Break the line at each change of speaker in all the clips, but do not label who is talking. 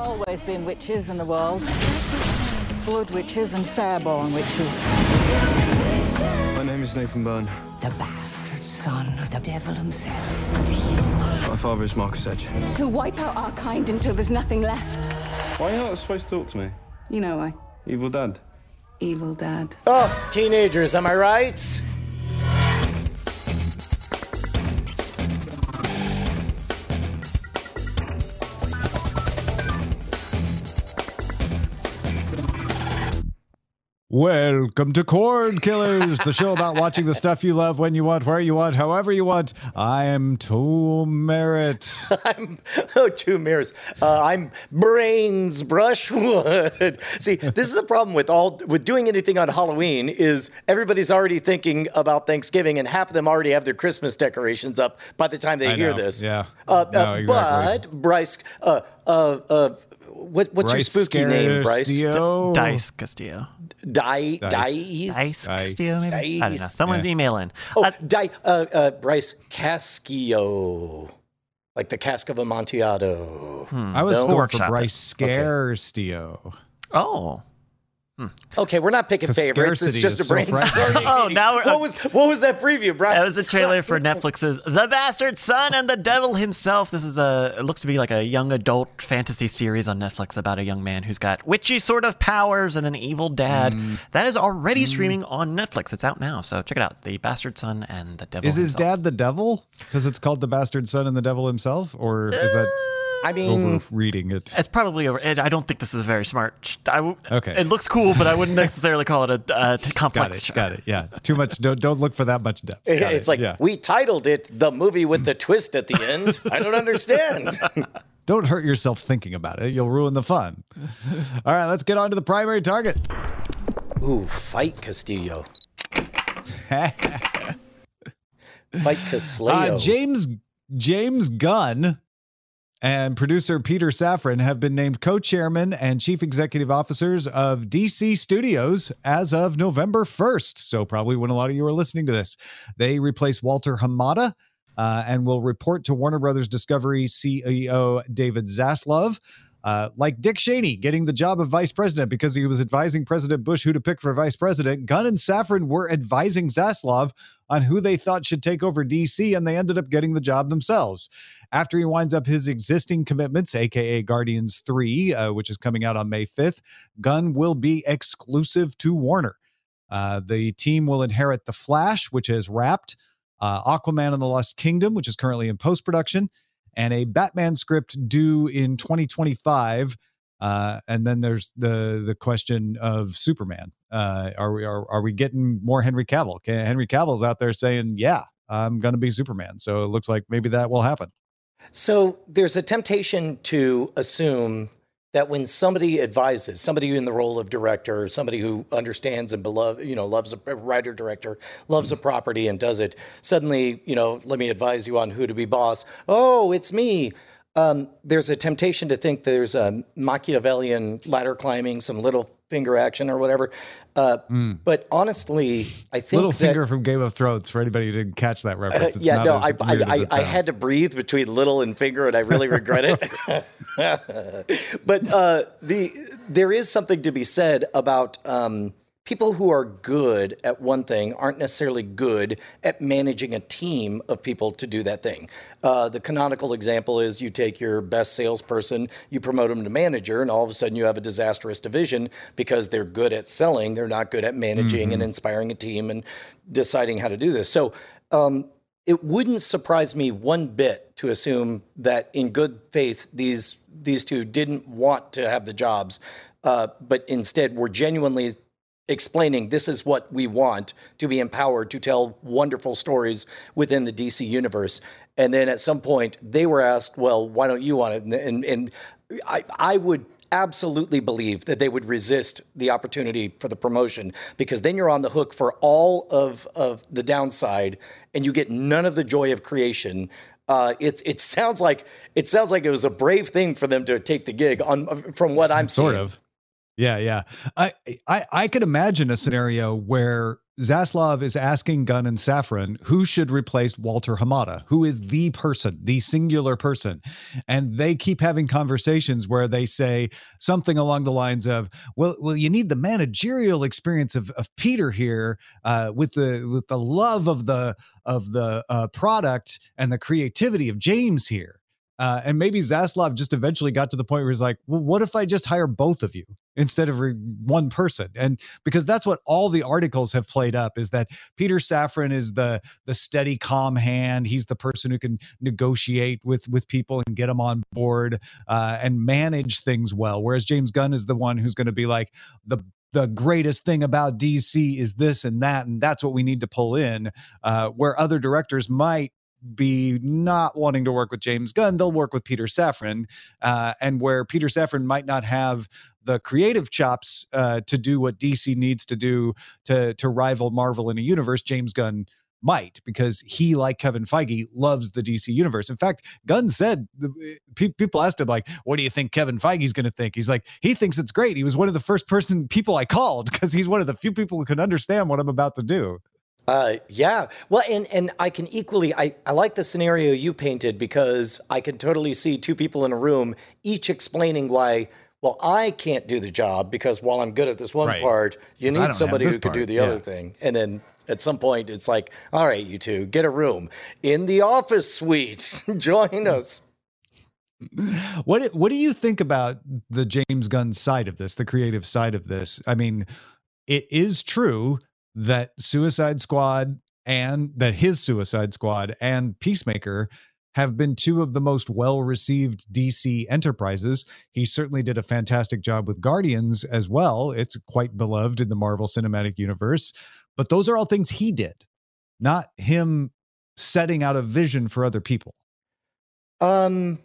always been witches in the world. Blood witches and fairborn witches.
My name is Nathan Byrne.
The bastard son of the devil himself.
My father is Marcus Edge.
Who wipe out our kind until there's nothing left.
Why are you not supposed to talk to me?
You know why.
Evil dad.
Evil dad.
Oh, teenagers, am I right?
Welcome to Cord Killers, the show about watching the stuff you love when you want, where you want, however you want. I am Tom Merritt.
I'm oh two mirrors. Uh, I'm Brian Brushwood. See, this is the problem with all with doing anything on Halloween is everybody's already thinking about Thanksgiving, and half of them already have their Christmas decorations up by the time they
I
hear
know,
this.
yeah.
Uh,
No,
uh,
exactly.
But Bryce, uh, uh, uh, what, what's your
Bryce
spooky name, Bryce?
Castillo.
Dice Castillo.
Di,
Dice.
Dice.
Dice
Dice.
Castillo, maybe? I don't know. Someone's
Yeah.
emailing.
Oh,
Uh,
Di, uh, uh, Bryce Casquillo. Like the cask of Amontillado.
I was
No.
going for
Workshop it.
Bryce Scarstillo.
Oh.
Okay, we're not picking
'Cause
favorites. It's just a
so
brainstorm.
fragile.
Oh, now we're-
what was what was that preview, Brian?
That was the trailer for Netflix's The Bastard Son and the Devil Himself. This is a it looks to be like a young adult fantasy series on Netflix about a young man who's got witchy sort of powers and an evil dad.
Mm.
That is already hmm. streaming on Netflix. It's out now, so check it out. The Bastard Son and the Devil
Is his dad the devil? Because it's called the bastard son and the devil himself? Or is that uh,
I mean,
overreading it?
It's probably over. I don't think this is a very smart. I w-
Okay.
It looks cool, but I wouldn't necessarily call it a uh, t-
Got
complex.
it. Got it. Yeah. Too much. Don't, don't look for that much depth. Got
it's
it,
like
yeah.
we titled it the movie with the twist at the end. I don't understand.
Don't hurt yourself thinking about it. You'll ruin the fun. All right, let's get on to the primary target.
Ooh, fight Castillo. Fight Castillo.
Uh, James James Gunn and producer Peter Safran have been named co-chairman and chief executive officers of DC Studios as of November 1st. So probably when a lot of you are listening to this, they replace Walter Hamada uh, and will report to Warner Brothers Discovery CEO David Zaslav. Uh, like Dick Cheney getting the job of vice president because he was advising President Bush who to pick for vice president, Gunn and Safran were advising Zaslav on who they thought should take over DC, and they ended up getting the job themselves. After he winds up his existing commitments, aka Guardians 3, uh, which is coming out on May 5th, Gunn will be exclusive to Warner. Uh, the team will inherit The Flash, which has wrapped, uh, Aquaman and the Lost Kingdom, which is currently in post production, and a Batman script due in 2025. Uh, and then there's the the question of Superman. Uh, are we are, are we getting more Henry Cavill? Henry Cavill's out there saying, "Yeah, I'm going to be Superman." So it looks like maybe that will happen.
So there's a temptation to assume that when somebody advises, somebody in the role of director, somebody who understands and beloved, you know, loves a writer director, loves a property and does it, suddenly, you know, let me advise you on who to be boss. Oh, it's me. Um, there's a temptation to think there's a Machiavellian ladder climbing, some little finger action or whatever. Uh, But honestly, I think
Little
that,
finger from Game of Thrones for anybody who didn't catch that reference. It's
yeah,
not
no, I, I, I, I had to breathe between little and finger, and I really regret it. but uh, the there is something to be said about um, people who are good at one thing aren't necessarily good at managing a team of people to do that thing. Uh, the canonical example is you take your best salesperson, you promote them to manager, and all of a sudden you have a disastrous division because they're good at selling, they're not good at managing and inspiring a team and deciding how to do this. So. Um, it wouldn't surprise me one bit to assume that in good faith these these two didn't want to have the jobs, uh, but instead were genuinely explaining this is what we want to be empowered to tell wonderful stories within the DC universe. And then at some point they were asked, "Well, why don't you want it?" And and, and I I would absolutely believe that they would resist the opportunity for the promotion because then you're on the hook for all of, of the downside and you get none of the joy of creation. Uh, it's it sounds like it sounds like it was a brave thing for them to take the gig on from what I'm
sort
seeing.
of. Yeah, yeah. I, I I could imagine a scenario where Zaslav is asking Gunn and Safran who should replace Walter Hamada, who is the person, the singular person. And they keep having conversations where they say something along the lines of, well, well, you need the managerial experience of, of Peter here uh, with the with the love of the of the uh, product and the creativity of James here. Uh, and maybe Zaslav just eventually got to the point where he's like, well, what if I just hire both of you instead of re- one person? And because that's what all the articles have played up is that Peter Safran is the the steady, calm hand. He's the person who can negotiate with with people and get them on board uh, and manage things well. Whereas James Gunn is the one who's going to be like the the greatest thing about DC is this and that, and that's what we need to pull in. Uh, where other directors might be not wanting to work with James Gunn, they'll work with Peter Safran. Uh, and where Peter Safran might not have the creative chops uh, to do what DC needs to do to to rival Marvel in a universe, James Gunn might because he, like Kevin Feige, loves the DC universe. In fact, Gunn said pe- people asked him like, "What do you think Kevin Feige's going to think?" He's like, "He thinks it's great. He was one of the first person people I called because he's one of the few people who can understand what I'm about to do."
Uh, yeah. Well, and and I can equally I, I like the scenario you painted because I can totally see two people in a room each explaining why. Well, I can't do the job because while I'm good at this one
Right.
part, you need somebody who can do the
Yeah.
other thing. And then at some point, it's like, all right, you two, get a room in the office suite. Join us.
What what do you think about the James Gunn side of this, the creative side of this? I mean, it is true that Suicide Squad and that his Suicide Squad and Peacemaker have been two of the most well received DC enterprises. He certainly did a fantastic job with Guardians as well. It's quite beloved in the Marvel Cinematic Universe. But those are all things he did, not him setting out a vision for other people.
Um.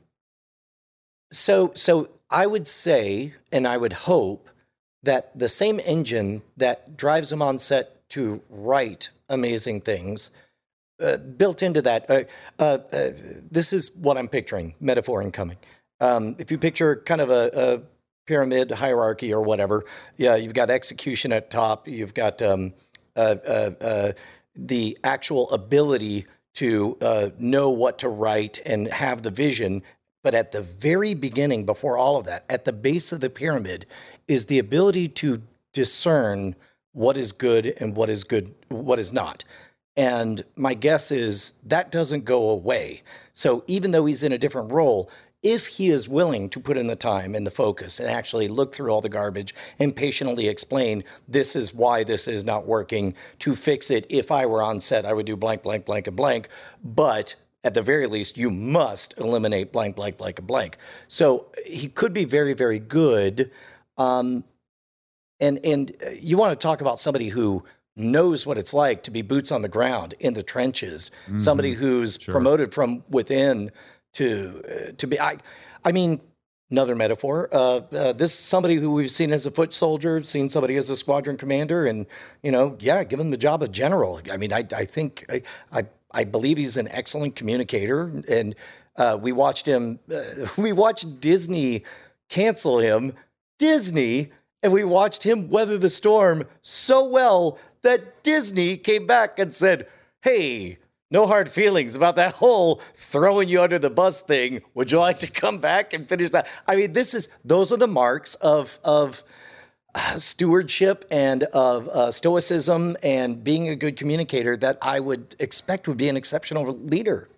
So so I would say, and I would hope that the same engine that drives him on set to write amazing things, uh, built into that. Uh, uh, uh, this is what I'm picturing, metaphor incoming. Um, if you picture kind of a, a pyramid hierarchy or whatever, yeah, you've got execution at top. You've got um, uh, uh, the actual ability to know what to write and have the vision. But at the very beginning, before all of that, at the base of the pyramid, is the ability to discern what is good and what is good, what is not. And my guess is that doesn't go away. So even though he's in a different role, if he is willing to put in the time and the focus and actually look through all the garbage and patiently explain this is why this is not working to fix it if i were on set i would do blank blank blank and blank but at the very least you must eliminate blank blank blank and blank so he could be very very good um, and and uh, you want to talk about somebody who knows what it's like to be boots on the ground in the trenches somebody who's promoted from within to uh, to be I I mean another metaphor uh, uh, this is somebody who we've seen as a foot soldier seen somebody as a squadron commander and you know yeah give him the job of general. I mean I I think I I, I believe he's an excellent communicator and uh, we watched him uh, we watched Disney cancel him. Disney and we watched him weather the storm so well that Disney came back and said, Hey, no hard feelings about that whole throwing you under the bus thing. Would you like to come back and finish that? I mean, this is those are the marks of of uh, stewardship and of uh, stoicism and being a good communicator that I would expect would be an exceptional leader.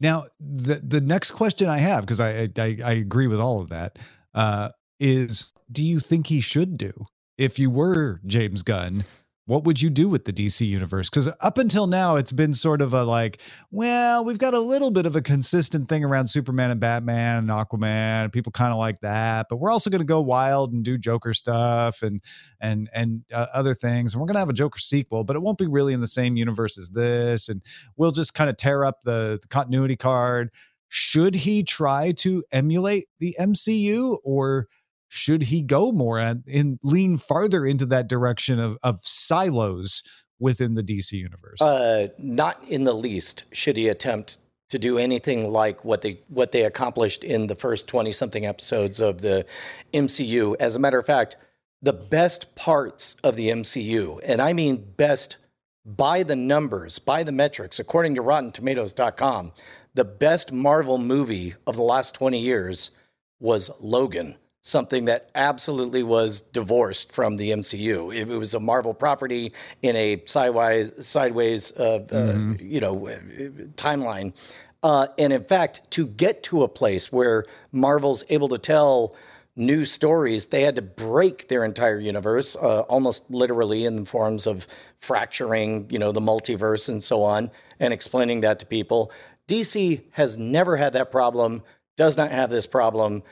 Now, the the next question I have, because I, I I agree with all of that, uh, is do you think he should do if you were James Gunn? What would you do with the DC universe? Because up until now, it's been sort of a like, well, we've got a little bit of a consistent thing around Superman and Batman and Aquaman. People kind of like that, but we're also going to go wild and do Joker stuff and and and uh, other things. And we're going to have a Joker sequel, but it won't be really in the same universe as this. And we'll just kind of tear up the, the continuity card. Should he try to emulate the MCU or should he go more and, and lean farther into that direction of, of silos within the DC universe?
Uh, not in the least should he attempt to do anything like what they what they accomplished in the first 20 something episodes of the MCU. As a matter of fact, the best parts of the MCU, and I mean best by the numbers, by the metrics, according to RottenTomatoes.com, the best Marvel movie of the last 20 years was Logan, something that absolutely was divorced from the MCU. It, was a Marvel property in a sideways, sideways, uh, uh, you know, uh, timeline. Uh, and in fact, to get to a place where Marvel's able to tell new stories, they had to break their entire universe, uh, almost literally in the forms of fracturing, you know, the multiverse and so on, and explaining that to people. DC has never had that problem, does not have this problem.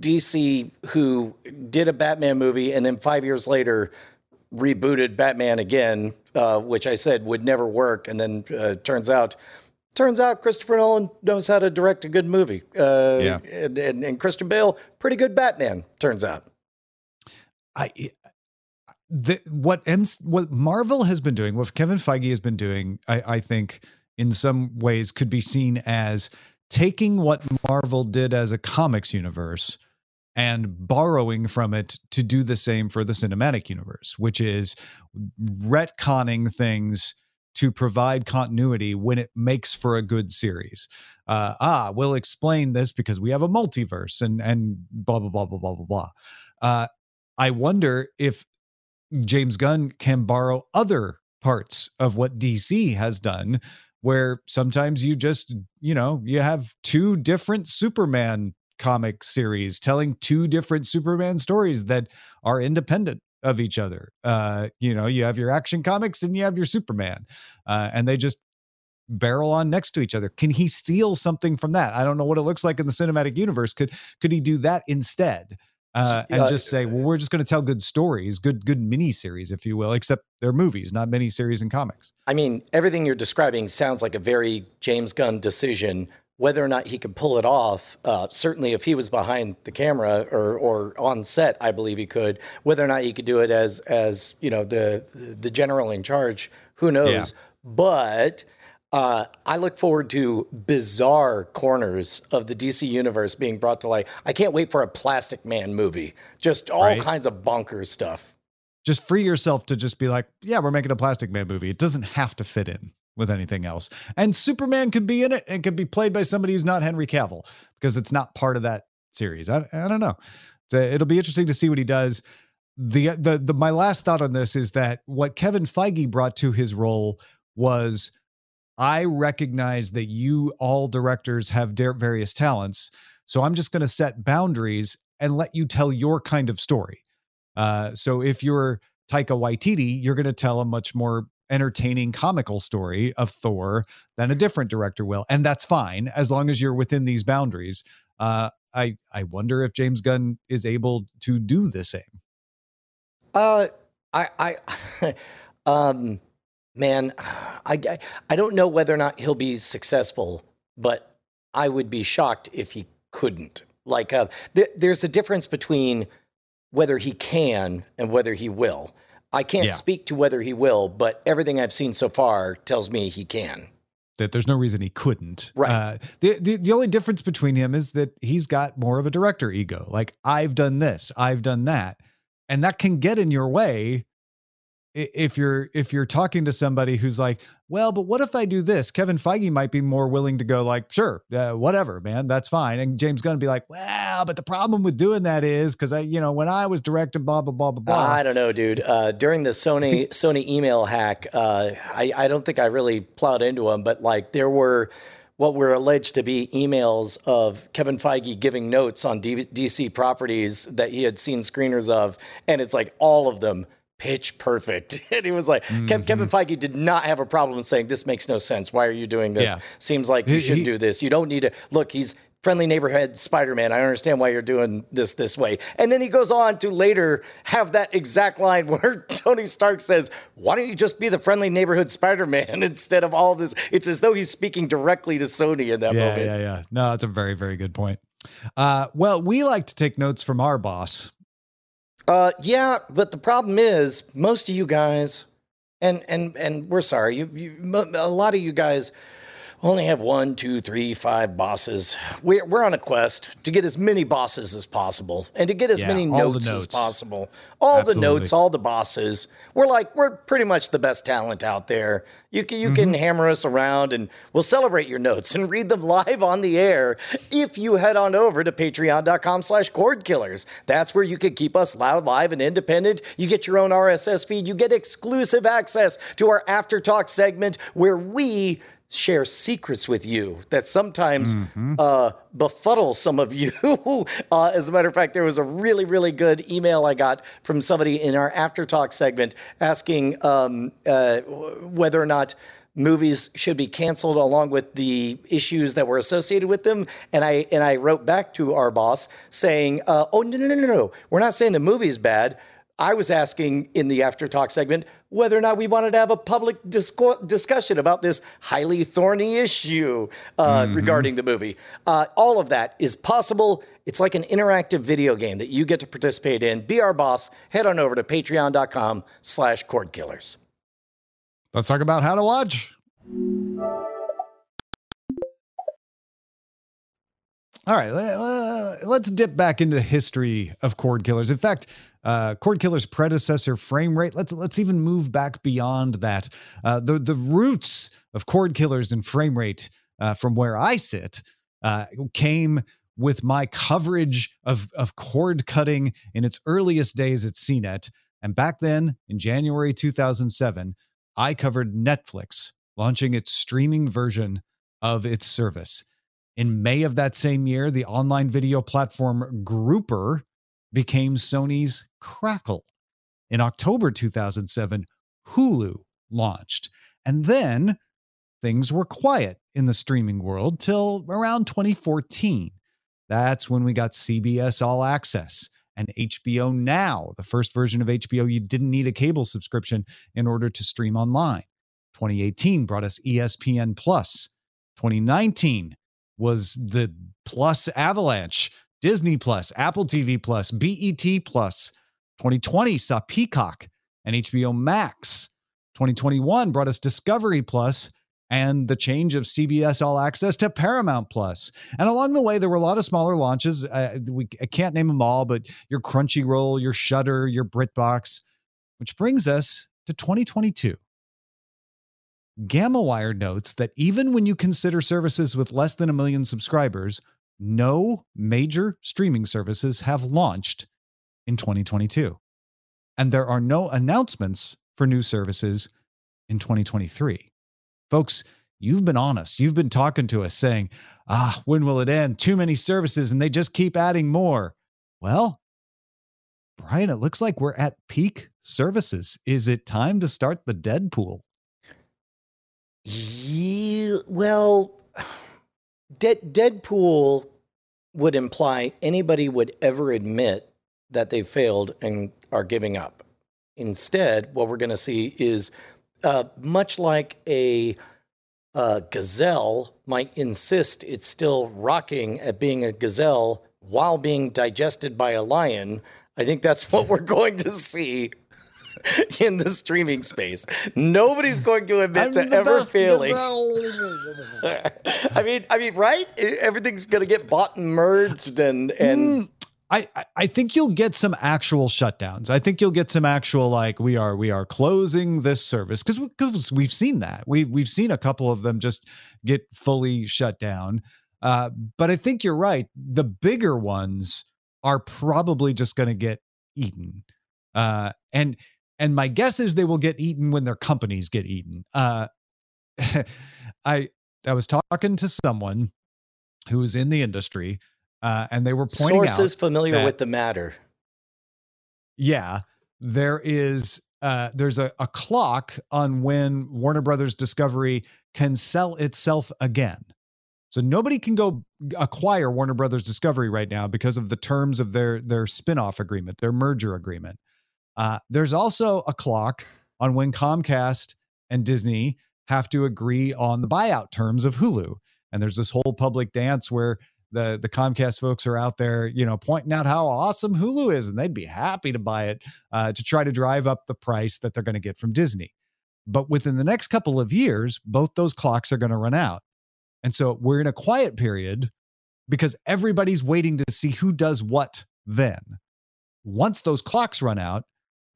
DC, who did a Batman movie and then five years later rebooted Batman again, uh, which I said would never work, and then uh, turns out. Turns out Christopher Nolan knows how to direct a good movie. Uh,
Yeah.
And, and, and Christian Bale, pretty good Batman, turns out.
I the what M, what Marvel has been doing, what Kevin Feige has been doing, I, I think in some ways could be seen as taking what Marvel did as a comics universe and borrowing from it to do the same for the cinematic universe, which is retconning things to provide continuity when it makes for a good series. Uh, ah, we'll explain this because we have a multiverse and and blah blah blah blah blah blah blah. Uh, I wonder if James Gunn can borrow other parts of what DC has done, where sometimes you just, you know, you have two different Superman comic series telling two different Superman stories that are independent of each other. Uh, you know, you have your action comics and you have your Superman, uh, and they just barrel on next to each other. Can he steal something from that? I don't know what it looks like in the cinematic universe. Could could he do that instead? Uh, and
Yeah,
just say, well, we're just going to tell good stories, good good miniseries, if you will, except they're movies, not miniseries and comics.
I mean, everything you're describing sounds like a very James Gunn decision. Whether or not he could pull it off, uh, certainly if he was behind the camera or, or on set, I believe he could. Whether or not he could do it as as you know the the general in charge, who knows? But uh, I look forward to bizarre corners of the DC universe being brought to light. I can't wait for a Plastic Man movie. Just all
Right.
kinds of bonkers stuff.
Just free yourself to just be like, yeah, we're making a Plastic Man movie. It doesn't have to fit in with anything else. And Superman could be in it and could be played by somebody who's not Henry Cavill because it's not part of that series. I, I don't know. It'll be interesting to see what he does. The, the the my last thought on this is that what Kevin Feige brought to his role was I recognize that you all directors have various talents, so I'm just going to set boundaries and let you tell your kind of story. Uh, so if you're Taika Waititi, you're going to tell a much more entertaining comical story of Thor than a different director will, and that's fine as long as you're within these boundaries. Uh, I I wonder if James Gunn is able to do the same.
Uh, I, I, um, man, I, I, don't know whether or not he'll be successful, but I would be shocked if he couldn't. Like, uh, th- there's a difference between whether he can and whether he will. I can't
Yeah.
speak to whether he will, but everything I've seen so far tells me he can.
that there's no reason he couldn't.
Right.
Uh, the, the the only difference between him is that he's got more of a director ego. Like I've done this, I've done that, and that can get in your way if you're if you're talking to somebody who's like, well, but what if I do this? Kevin Feige might be more willing to go like, sure, uh, whatever, man, that's fine. And James Gunn would be like, well, but the problem with doing that is because I, you know, when I was directing, blah blah blah blah blah.
I don't know, dude. Uh, during the Sony Sony email hack, uh, I, I don't think I really plowed into them, but like there were what were alleged to be emails of Kevin Feige giving notes on D- DC properties that he had seen screeners of, and it's like all of them pitch perfect. and he was like, Kev- Kevin Feige did not have a problem saying this makes no sense. Why are you doing this?
Yeah.
Seems like you should do this. You don't need to look. He's friendly neighborhood Spider-Man. I understand why you're doing this this way. And then he goes on to later have that exact line where Tony Stark says, "Why don't you just be the friendly neighborhood Spider-Man instead of all this?" It's as though he's speaking directly to Sony in that
yeah,
moment.
yeah, yeah. Yeah. No, that's a very, very good point. Uh, well, we like to take notes from our boss.
Uh, yeah, but the problem is most of you guys, and and and we're sorry, you, you a lot of you guys only have one, two, three, five bosses. We're, we're on a quest to get as many bosses as possible and to get as
Yeah,
many
the
notes, as possible. All
Absolutely.
the notes, all the bosses. We're like, we're pretty much the best talent out there. You can, you
Mm-hmm.
can hammer us around and we'll celebrate your notes and read them live on the air if you head on over to patreon.com slash cord killers. That's where you can keep us loud, live, and independent. You get your own RSS feed. You get exclusive access to our After Talk segment where we share secrets with you that sometimes uh, befuddle some of you. uh, as a matter of fact, there was a really, really good email I got from somebody in our After Talk segment asking um, uh, whether or not movies should be canceled along with the issues that were associated with them. And i and i wrote back to our boss saying uh, oh no no no no no. We're not saying the movie's bad. I was asking in the after talk segment whether or not we wanted to have a public disco- discussion about this highly thorny issue uh, regarding the movie. Uh, all of that is possible. It's like an interactive video game that you get to participate in. Be our boss. Head on over to patreon.com slash cord killers.
Let's talk about how to watch. All right, le- le- let's dip back into the history of cord killers. In fact, uh, cord killers' predecessor, frame rate. Let's let's even move back beyond that. Uh, the the roots of cord killers and frame rate, uh, from where I sit, uh, came with my coverage of of cord cutting in its earliest days at CNET. And back then, in January 2007, I covered Netflix launching its streaming version of its service. In May of that same year, the online video platform Grouper became Sony's Crackle. In October 2007, Hulu launched. And then things were quiet in the streaming world till around 2014. That's when we got CBS All Access and HBO Now, the first version of HBO you didn't need a cable subscription in order to stream online. 2018 brought us ESPN Plus. 2019 was the Plus Avalanche, Disney Plus, Apple TV Plus, BET Plus. 2020 saw Peacock and HBO Max. 2021 brought us Discovery Plus and the change of CBS All Access to Paramount Plus. And along the way, there were a lot of smaller launches. Uh, we I can't name them all, but your Crunchyroll, your Shudder, your BritBox, which brings us to 2022. GammaWire notes that even when you consider services with less than a million subscribers, no major streaming services have launched in 2022. And there are no announcements for new services in 2023. Folks, you've been honest. You've been talking to us saying, ah, when will it end? Too many services and they just keep adding more. Well, Brian, it looks like we're at peak services. Is it time to start the Deadpool?
Yeah, well, Dead, Deadpool would imply anybody would ever admit that they failed and are giving up. Instead, what we're going to see is uh, much like a uh, gazelle might insist it's still rocking at being a gazelle while being digested by a lion. I think that's what we're going to see in the streaming space. Nobody's going to admit to ever failing. I mean, I mean, right? Everything's going to get bought and merged, and and
Mm, I, I- I think you'll get some actual shutdowns. I think you'll get some actual like we are we are closing this service because because we've seen that we we've seen a couple of them just get fully shut down. Uh, but I think you're right. The bigger ones are probably just going to get eaten, uh, and and my guess is they will get eaten when their companies get eaten. Uh, I I was talking to someone who was in the industry, uh, and they were pointing
sources familiar
that-
with the matter.
yeah, there is uh there's a, a clock on when Warner Brothers Discovery can sell itself again. So nobody can go acquire Warner Brothers Discovery right now because of the terms of their their spin-off agreement, their merger agreement. Uh, there's also a clock on when Comcast and Disney have to agree on the buyout terms of Hulu. And there's this whole public dance where the the Comcast folks are out there, you know, pointing out how awesome Hulu is, and they'd be happy to buy it uh, to try to drive up the price that they're going to get from Disney. But within the next couple of years, both those clocks are going to run out. And so we're in a quiet period because everybody's waiting to see who does what then. Once those clocks run out,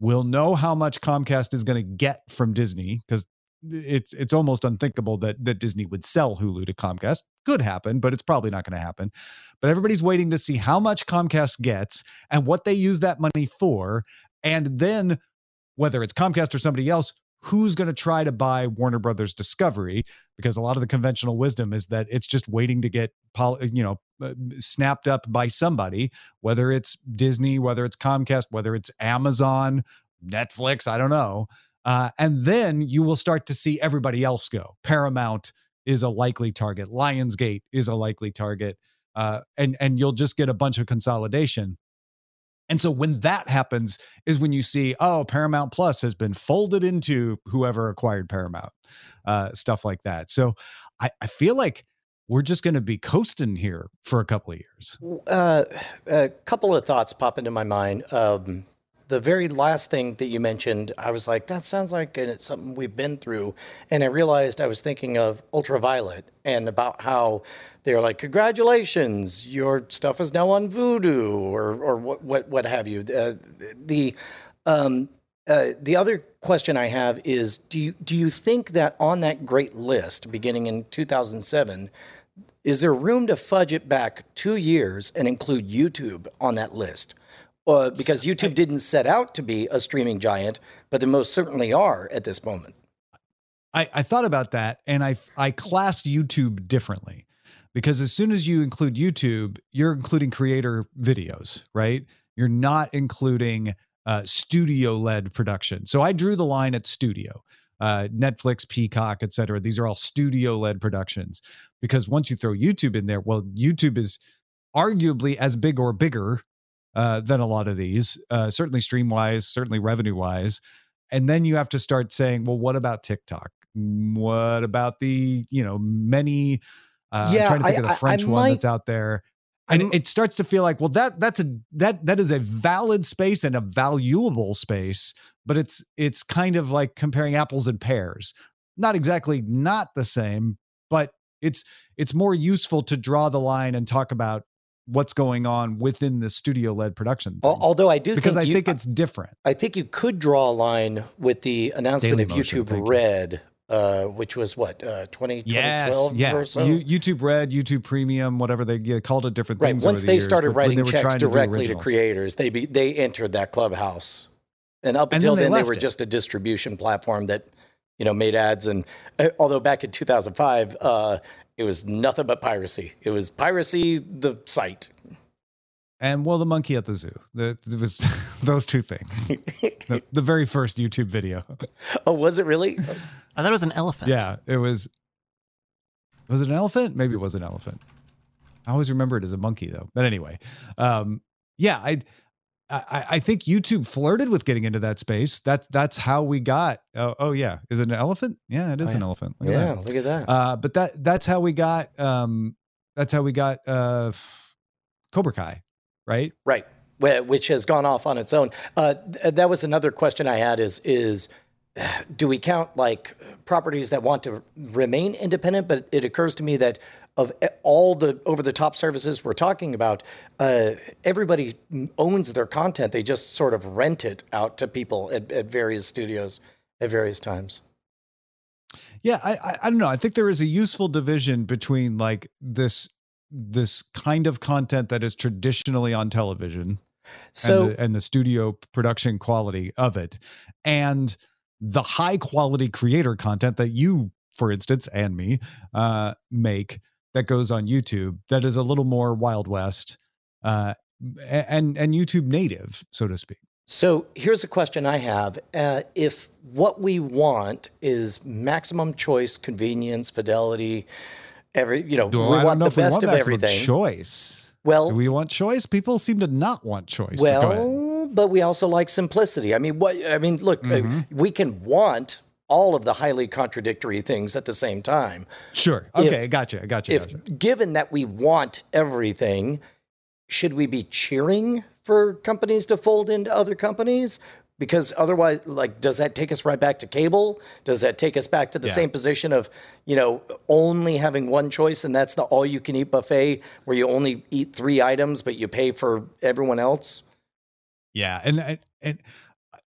we'll know how much Comcast is going to get from Disney because it's it's almost unthinkable that that Disney would sell Hulu to Comcast. Could happen, but it's probably not going to happen. But everybody's waiting to see how much Comcast gets and what they use that money for, and then whether it's Comcast or somebody else, who's going to try to buy Warner Brothers Discovery? Because a lot of the conventional wisdom is that it's just waiting to get you know uh, snapped up by somebody, whether it's Disney, whether it's Comcast, whether it's Amazon, Netflix, I don't know. Uh, and then you will start to see everybody else go. Paramount is a likely target. Lionsgate is a likely target. Uh, and and you'll just get a bunch of consolidation. And so when that happens is when you see, oh, Paramount Plus has been folded into whoever acquired Paramount, uh, stuff like that. So I, I feel like we're just going to be coasting here for a couple of years.
Uh, a couple of thoughts pop into my mind. Um, the very last thing that you mentioned, I was like, that sounds like something we've been through. And I realized I was thinking of Ultraviolet and about how they're like, congratulations, your stuff is now on Vudu or, or what, what, what have you. Uh, the, um, uh, the other question I have is do you, do you think that on that great list beginning in 2007, is there room to fudge it back two years and include YouTube on that list? Uh, because YouTube didn't set out to be a streaming giant, but they most certainly are at this moment.
I, I thought about that and I I classed YouTube differently because as soon as you include YouTube, you're including creator videos, right? You're not including uh, studio led production. So I drew the line at studio. Uh, Netflix, Peacock, et cetera. These are all studio led productions because once you throw YouTube in there, well, YouTube is arguably as big or bigger uh, than a lot of these, uh, certainly stream wise, certainly revenue wise. And then you have to start saying, well, what about TikTok? What about the, you know, many, uh, yeah, I'm trying to think I, of the French one might, that's out there. And I'm, it starts to feel like, well, that that's a that that is a valid space and a valuable space, but it's it's kind of like comparing apples and pears. Not exactly not the same, but it's it's more useful to draw the line and talk about what's going on within the studio led production. Thing.
Although I do
because
think
I you, think it's different.
I think you could draw a line with the announcement Daily of Motion, YouTube Red. Uh, which was what uh, 20, yes, 2012
yeah.
or so?
YouTube Red, YouTube Premium, whatever they yeah, called it, different
right.
things.
Once
the
they
years,
started writing
they
checks directly to, to, creators, they be, they entered that clubhouse, and up until and then, then they, they were it. just a distribution platform that you know made ads. And uh, although back in 2005, uh, it was nothing but piracy. It was piracy the site
and well, the monkey at the zoo. The, it was those two things. the, the, very first YouTube video.
Oh, was it really?
I thought it was an elephant.
Yeah, it was. Was it an elephant? Maybe it was an elephant. I always remember it as a monkey though. But anyway, um, yeah, I, I, I think YouTube flirted with getting into that space. That's that's how we got. Oh, oh yeah, is it an elephant? Yeah, it is oh, yeah. an elephant.
Look yeah, look at that.
Uh, but that that's how we got. Um, that's how we got uh, Cobra Kai right?
Right. Which has gone off on its own. Uh, that was another question I had: is is do we count like properties that want to remain independent? But it occurs to me that of all the over the top services we're talking about, uh, everybody owns their content. They just sort of rent it out to people at, at various studios at various times.
Yeah, I, I, I don't know. I think there is a useful division between like this this kind of content that is traditionally on television so and the, and the studio production quality of it and the high quality creator content that you for instance and me uh, make that goes on youtube that is a little more wild west uh, and and youtube native so to speak
so here's a question I have. Uh, if what we want is maximum choice, convenience, fidelity, every you know we want the best want of everything.
Choice.
Well,
Do we want choice. People seem to not want choice.
Well, but, but we also like simplicity. I mean, what I mean, look, uh, mm-hmm. we can want all of the highly contradictory things at the same time.
Sure. Okay, if, gotcha. Gotcha.
If
gotcha.
given that we want everything, should we be cheering for companies to fold into other companies? Because otherwise, like, does that take us right back to cable? Does that take us back to the
Yeah.
same position of, you know, only having one choice and that's the all you can eat buffet where you only eat three items, but you pay for everyone else?
Yeah, and and- and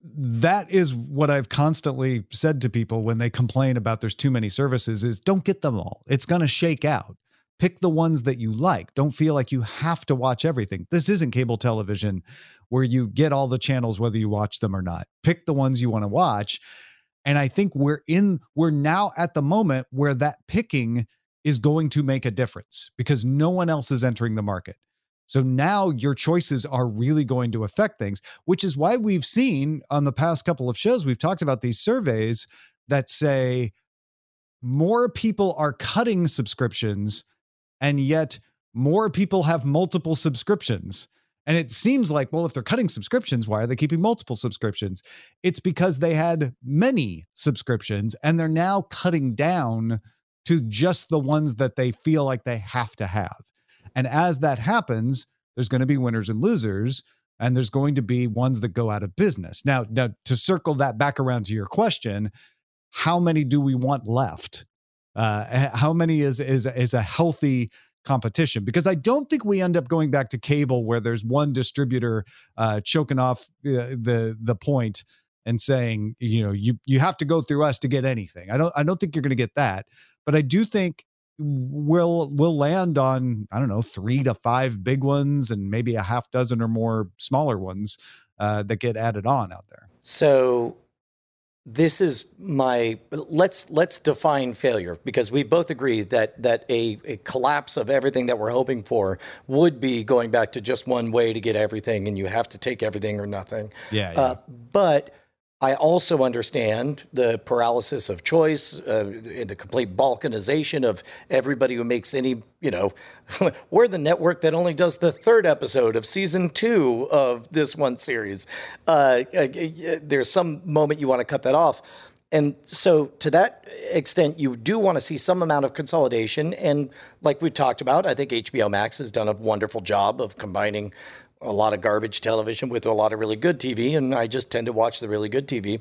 that is what I've constantly said to people when they complain about there's too many services is don't get them all. It's going to shake out. Pick the ones that you like. Don't feel like you have to watch everything. This isn't cable television where you get all the channels whether you watch them or not. Pick the ones you want to watch. And I think we're in we're now at the moment where that picking is going to make a difference because no one else is entering the market. So now your choices are really going to affect things, which is why we've seen on the past couple of shows, we've talked about these surveys that say more people are cutting subscriptions, and yet more people have multiple subscriptions. And it seems like, well, if they're cutting subscriptions, why are they keeping multiple subscriptions? It's because they had many subscriptions and they're now cutting down to just the ones that they feel like they have to have. And as that happens, there's going to be winners and losers, and there's going to be ones that go out of business. Now, now to circle that back around to your question, how many do we want left? Uh, how many is is is a healthy competition? Because I don't think we end up going back to cable where there's one distributor uh, choking off uh, the the point and saying, you know, you you have to go through us to get anything. I don't I don't think you're going to get that, but I do think we'll we'll land on I don't know three to five big ones and maybe a half dozen or more smaller ones uh, that get added on out there.
So this is my let's let's define failure because we both agree that that a, a collapse of everything that we're hoping for would be going back to just one way to get everything and you have to take everything or nothing.
Yeah,
Uh, but I also understand the paralysis of choice, uh, the complete balkanization of everybody who makes any, you know, we're the network that only does the third episode of season two of this one series. Uh, uh, there's some moment you want to cut that off. And so, to that extent, you do want to see some amount of consolidation. And like we talked about, I think HBO Max has done a wonderful job of combining a lot of garbage television with a lot of really good TV. And I just tend to watch the really good TV.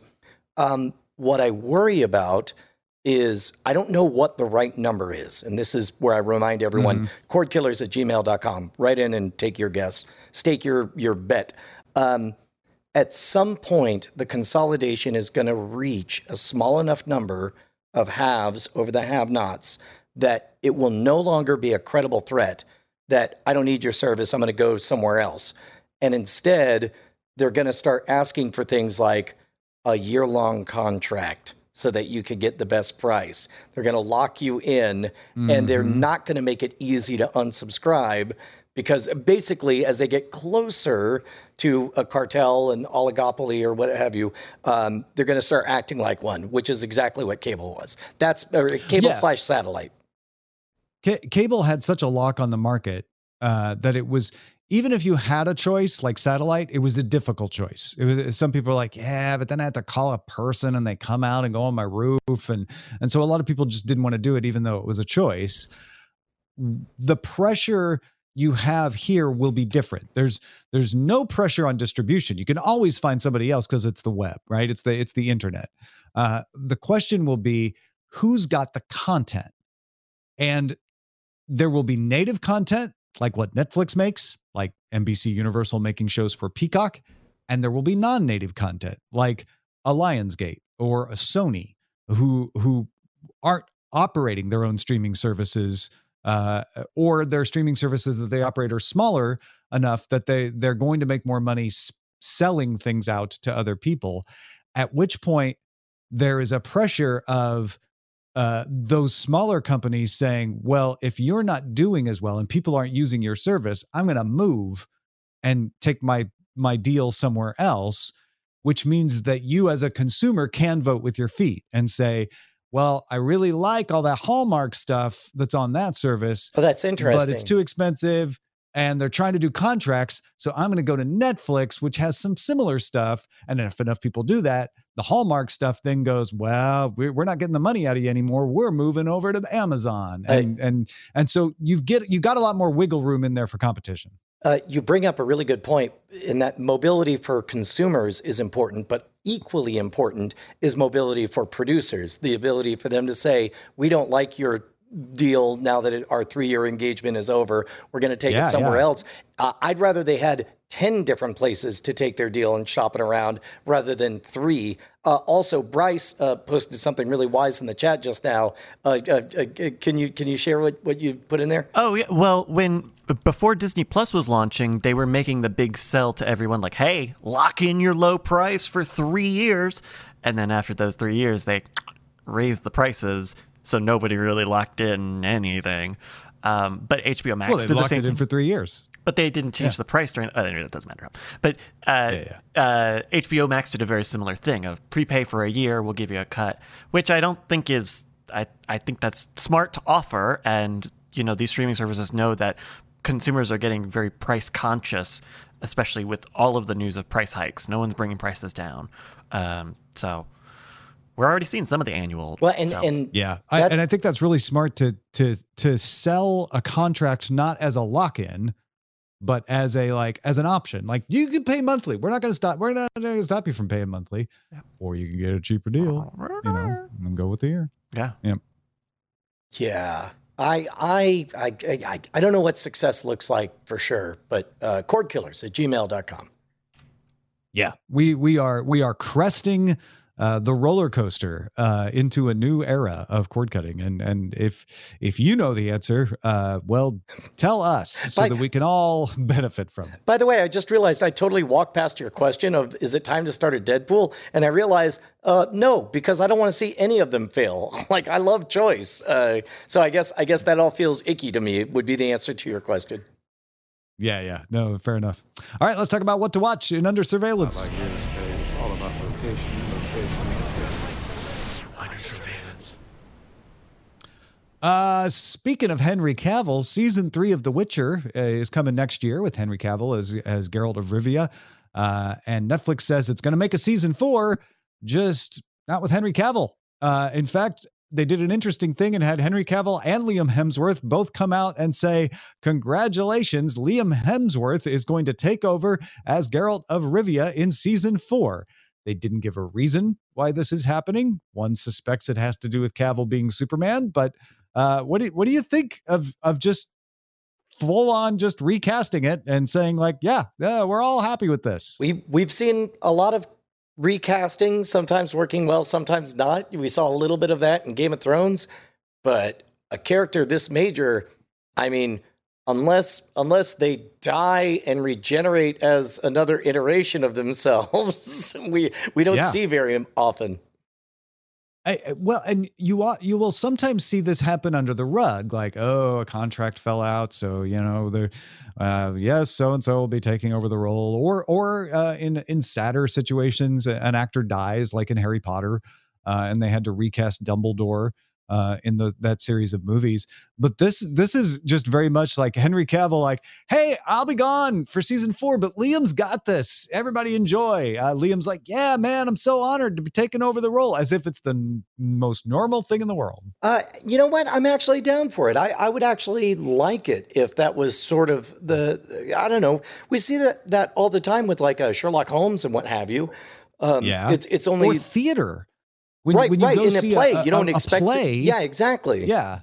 Um, what I worry about is I don't know what the right number is. And this is where I remind everyone cordkillers at gmail.com. Write in and take your guess, stake your, your bet. Um, at some point, the consolidation is going to reach a small enough number of haves over the have nots that it will no longer be a credible threat that I don't need your service, I'm going to go somewhere else. And instead, they're going to start asking for things like a year long contract so that you can get the best price. They're going to lock you in and they're not going to make it easy to unsubscribe because basically, as they get closer to a cartel and oligopoly or what have you, um, they're going to start acting like one, which is exactly what cable was. That's or cable
Yeah.
slash satellite.
Ca- cable had such a lock on the market uh, that it was even if you had a choice like satellite, it was a difficult choice. It was some people are like, yeah, but then I have to call a person and they come out and go on my roof, and and so a lot of people just didn't want to do it, even though it was a choice. The pressure you have here will be different. There's there's no pressure on distribution. You can always find somebody else because it's the web, right? It's the it's the internet. Uh, the question will be who's got the content, and there will be native content like what Netflix makes, like NBC Universal making shows for Peacock, and there will be non-native content like a Lionsgate or a Sony who who aren't operating their own streaming services uh, or their streaming services that they operate are smaller enough that they they're going to make more money selling things out to other people at which point there is a pressure of uh, those smaller companies saying, well, if you're not doing as well and people aren't using your service, I'm going to move and take my my deal somewhere else, which means that you as a consumer can vote with your feet and say, well, I really like all that Hallmark stuff that's on that service,
Oh, that's interesting.
but it's too expensive and they're trying to do contracts. So I'm going to go to Netflix, which has some similar stuff. And if enough people do that, the Hallmark stuff then goes, well, we're, we're not getting the money out of you anymore. We're moving over to Amazon.
I-
And, and, and so you've get, you got a lot more wiggle room in there for competition.
Uh, you bring up a really good point in that mobility for consumers is important, but equally important is mobility for producers. The ability for them to say, we don't like your deal now that it, our three year engagement is over. We're going to take
Yeah,
it somewhere
yeah.
else. Uh, I'd rather they had 10 different places to take their deal and shop it around rather than three. Uh, also, Bryce uh, posted something really wise in the chat just now. Uh, uh, uh, can you can you share what, what you put in there?
Oh yeah. Well, when before Disney Plus was launching, they were making the big sell to everyone, like, "Hey, lock in your low price for three years," and then after those three years, they raised the prices, so nobody really locked in anything. Um, but HBO Max
Well, they
did the
locked
same
it in for three years.
but they didn't change the price during. Uh, it doesn't matter. But uh, Uh, HBO Max did a very similar thing of prepay for a year, we'll give you a cut, which I don't think is. I I think that's smart to offer, and you know these streaming services know that consumers are getting very price conscious, especially with all of the news of price hikes. No one's bringing prices down, um, so we're already seeing some of the annual.
Well, and
sales.
and
Yeah, I, and I think that's really smart to to to sell a contract not as a lock in, but as a like as an option. Like you can pay monthly. We're not going to stop. We're not going to stop you from paying monthly, or you can get a cheaper deal. You know, and go with the year.
yeah.
Yeah. I, I, I, I, I don't know what success looks like for sure, but uh, cordkillers at gmail.com.
Yeah, we we are we are cresting uh, the roller coaster uh, into a new era of cord cutting, and and if if you know the answer, uh, well, tell us so
By-
that we can all benefit from it.
By the way, I just realized I totally walked past your question of is it time to start a Deadpool? And I realized uh, no, because I don't want to see any of them fail. like I love choice. Uh, so I guess I guess that all feels icky to me. Would be the answer to your question.
Yeah, yeah, no, fair enough. All right, let's talk about what to watch in Under Surveillance.
Like real estate, it's all about location, location, location. Under surveillance.
Uh, speaking of Henry Cavill, season three of The Witcher uh, is coming next year with Henry Cavill as as Geralt of Rivia, uh, and Netflix says it's going to make a season four, just not with Henry Cavill. Uh, in fact, they did an interesting thing and had Henry Cavill and Liam Hemsworth both come out and say, "Congratulations, Liam Hemsworth is going to take over as Geralt of Rivia in season four. They didn't give a reason why this is happening. One suspects it has to do with Cavill being Superman, but uh, what do what do you think of of just full on just recasting it and saying like, yeah, yeah, we're all happy with this?
We we've seen a lot of recasting, sometimes working well, sometimes not. We saw a little bit of that in Game of Thrones, but a character this major, I mean, unless unless they die and regenerate as another iteration of themselves, we we don't
Yeah.
see very often.
I, well, and you ought, you will sometimes see this happen under the rug, like oh, a contract fell out, so you know the uh, yes, so and so will be taking over the role, or or uh, in in sadder situations, an actor dies, like in Harry Potter, uh, and they had to recast Dumbledore. Uh, in the that series of movies, but this this is just very much like Henry Cavill, like, hey, I'll be gone for season four, but Liam's got this. Everybody enjoy. Uh, Liam's like, yeah, man, I'm so honored to be taking over the role, as if it's the n- most normal thing in the world.
Uh, you know what? I'm actually down for it. I, I would actually like it if that was sort of the I don't know. We see that that all the time with like uh, Sherlock Holmes and what have you. Um,
Yeah.
it's it's
or
only
theater. When,
right,
when you
right
go
in
see
a play.
a,
you don't
a- a
expect.
play.
It. Yeah, exactly.
yeah.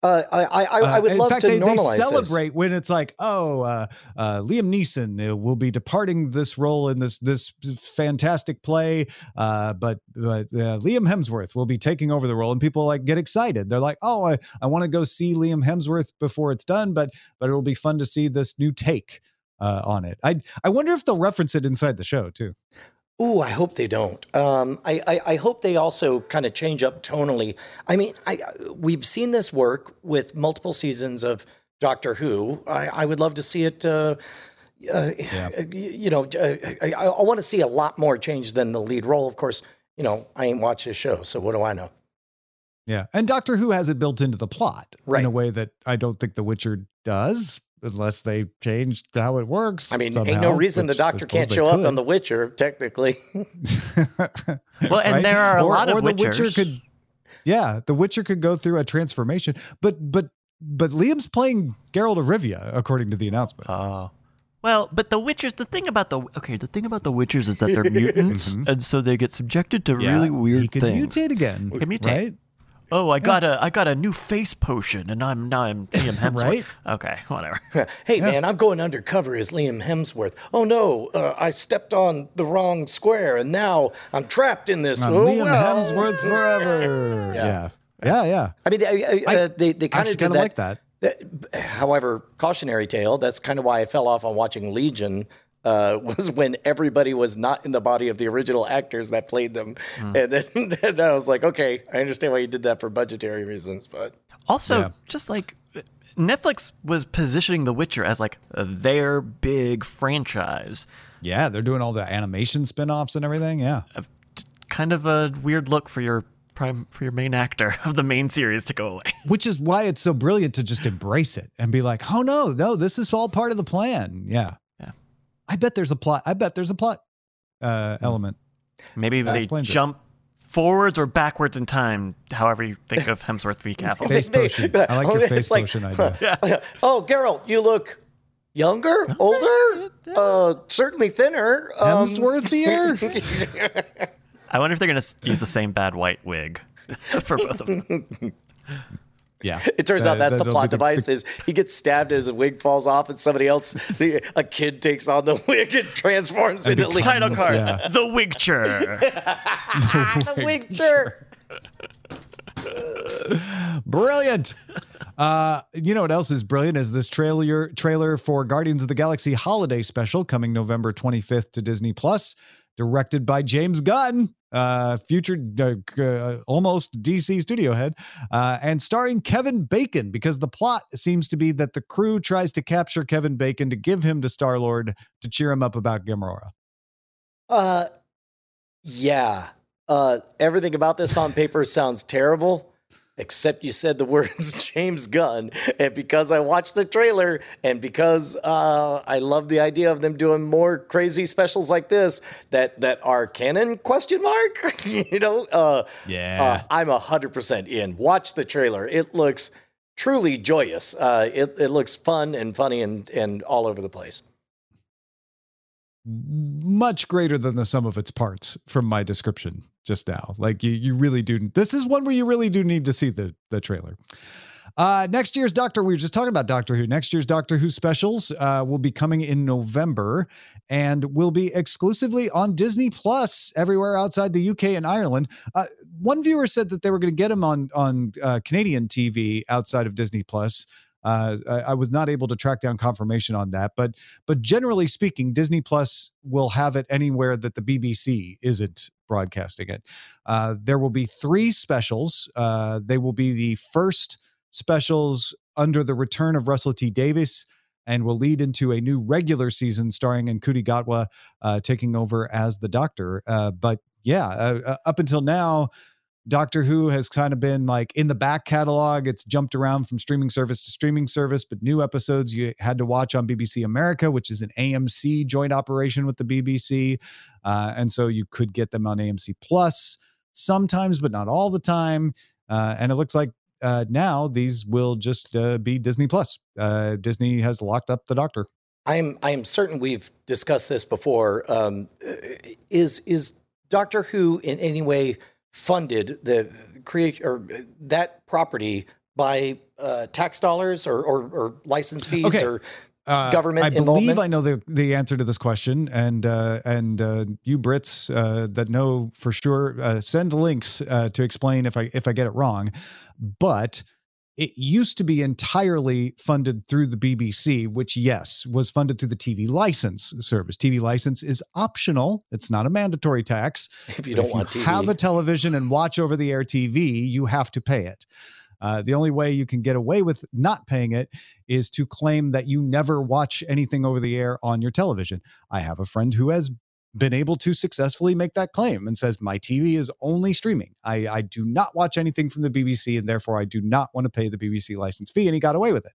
Uh, I I, I, I
Uh,
would love
fact,
to
they, they
normalize this.
celebrate when it's like, oh, uh, uh, Liam Neeson uh, will be departing this role in this this fantastic play, uh, but but uh, Liam Hemsworth will be taking over the role, and people like get excited. They're like, oh, I, I want to go see Liam Hemsworth before it's done, but but it'll be fun to see this new take uh, on it. I I wonder if they'll reference it inside the show too.
Ooh, I hope they don't. Um, I, I, I hope they also kind of change up tonally. I mean, I, we've seen this work with multiple seasons of Doctor Who. I, I would love to see it. Uh, uh, y- You know, uh, I, I, I want to see a lot more change than the lead role. Of course, you know, I ain't watched this show, so what do I know?
Yeah. And Doctor Who has it built into the plot
Right.
in a way that I don't think The Witcher does, unless they changed how it works.
I mean, ain't no reason the doctor can't
they
show up on The Witcher, technically.
Well, and there are a
Or-
lot of
or the Witcher could, yeah, the Witcher could go through a transformation, but but but Liam's playing Geralt of Rivia according to the announcement.
Oh. Well, but the Witchers, the thing about the okay, the thing about the Witchers is that they're mutants, and so they get subjected to really weird
he could
things.
mutate again.
He can mutate.
Right?
Oh, I got a I got a new face potion, and I'm now I'm Liam Hemsworth.
Right?
Okay, whatever.
Hey man, I'm going undercover as Liam Hemsworth. Oh no, uh, I stepped on the wrong square and now I'm trapped in this.
Uh,
oh,
Liam
well.
Hemsworth forever. Yeah. Yeah, yeah.
I mean, they, I, uh, they, they kind
actually
of did
kinda
that.
like that.
that- However, cautionary tale. That's kind of why I fell off on watching Legion. Uh, was when everybody was not in the body of the original actors that played them,
Hmm.
and then, then I was like, okay, I understand why you did that for budgetary reasons, but
Also,
Yeah.
just like Netflix was positioning The Witcher as like their big franchise,
Yeah, they're doing all the animation spin-offs and everything. Yeah.
kind of a weird look for your prime for your main actor of the main series to go away.
Which is why it's so brilliant to just embrace it and be like, "Oh no, no, this is all part of the plan." Yeah.
Yeah.
I bet there's a plot. I bet there's a plot uh, element.
Maybe they
explains it.
jump forwards or backwards in time, however you think of Hemsworth v. Cavill.
Face potion. I like your
it's
face
like,
potion idea.
oh, Geralt, you look younger, older, uh, certainly thinner. Um,
Hemsworth here?
I wonder if they're going to use the same bad white wig for both of them.
Yeah.
It turns out that's the
that'll
plot
the-
device: is he gets stabbed and his wig falls off, and somebody else, the, a kid, takes on the wig and transforms into Liam.
Title card:
Yeah.
The Wigcher.
the wig. Sure.
Brilliant. Uh, you know what else is brilliant is this trailer trailer for Guardians of the Galaxy holiday special coming November 25th to Disney Plus, directed by James Gunn, uh, future uh, uh, almost DC studio head, uh, and starring Kevin Bacon because the plot seems to be that the crew tries to capture Kevin Bacon to give him to Star Lord to cheer him up about Gamora.
Uh, yeah. Uh, everything about this on paper sounds terrible, except you said the words James Gunn. And because I watched the trailer and because uh, I love the idea of them doing more crazy specials like this that that are canon question mark, you know, uh,
Yeah.
uh, I'm a hundred percent in. Watch the trailer. It looks truly joyous. Uh, it it looks fun and funny and and all over the place.
Much greater than the sum of its parts from my description just now. Like you, you really do. This is one where you really do need to see the the trailer. Uh, next year's Doctor, we were just talking about Doctor Who. Next year's Doctor Who specials uh, will be coming in November and will be exclusively on Disney Plus everywhere outside the UK and Ireland. Uh, one viewer said that they were going to get them on on uh, Canadian TV outside of Disney Plus. Uh, I, I was not able to track down confirmation on that, but but generally speaking, Disney Plus will have it anywhere that the BBC isn't broadcasting it. Uh, there will be three specials. Uh, they will be the first specials under the return of Russell T Davies and will lead into a new regular season starring Ncuti Gatwa uh, taking over as the Doctor. Uh, but yeah, uh, up until now, Doctor Who has kind of been like in the back catalog. It's jumped around from streaming service to streaming service, but new episodes you had to watch on BBC America, which is an AMC joint operation with the BBC. Uh, and so you could get them on AMC Plus sometimes, but not all the time. Uh, and it looks like uh, now these will just uh, be Disney Plus. Uh, Disney has locked up the Doctor.
I am I am certain we've discussed this before. Um, is is Doctor Who in any way funded the create or that property by uh, tax dollars or, or, or license fees
Okay.
or
Uh,
government
I believe? I know the the answer to this question, and uh, and uh, you Brits uh, that know for sure uh, send links uh, to explain if I if I get it wrong. But it used to be entirely funded through the BBC, which yes was funded through the TV license service. TV license is optional; it's not a mandatory tax.
if you
But
don't want
you
TV.
have a television and watch over the air TV, you have to pay it. Uh, the only way you can get away with not paying it is to claim that you never watch anything over the air on your television. I have a friend who has been able to successfully make that claim and says, My TV is only streaming. I, I do not watch anything from the BBC, and therefore I do not want to pay the BBC license fee. And he got away with it.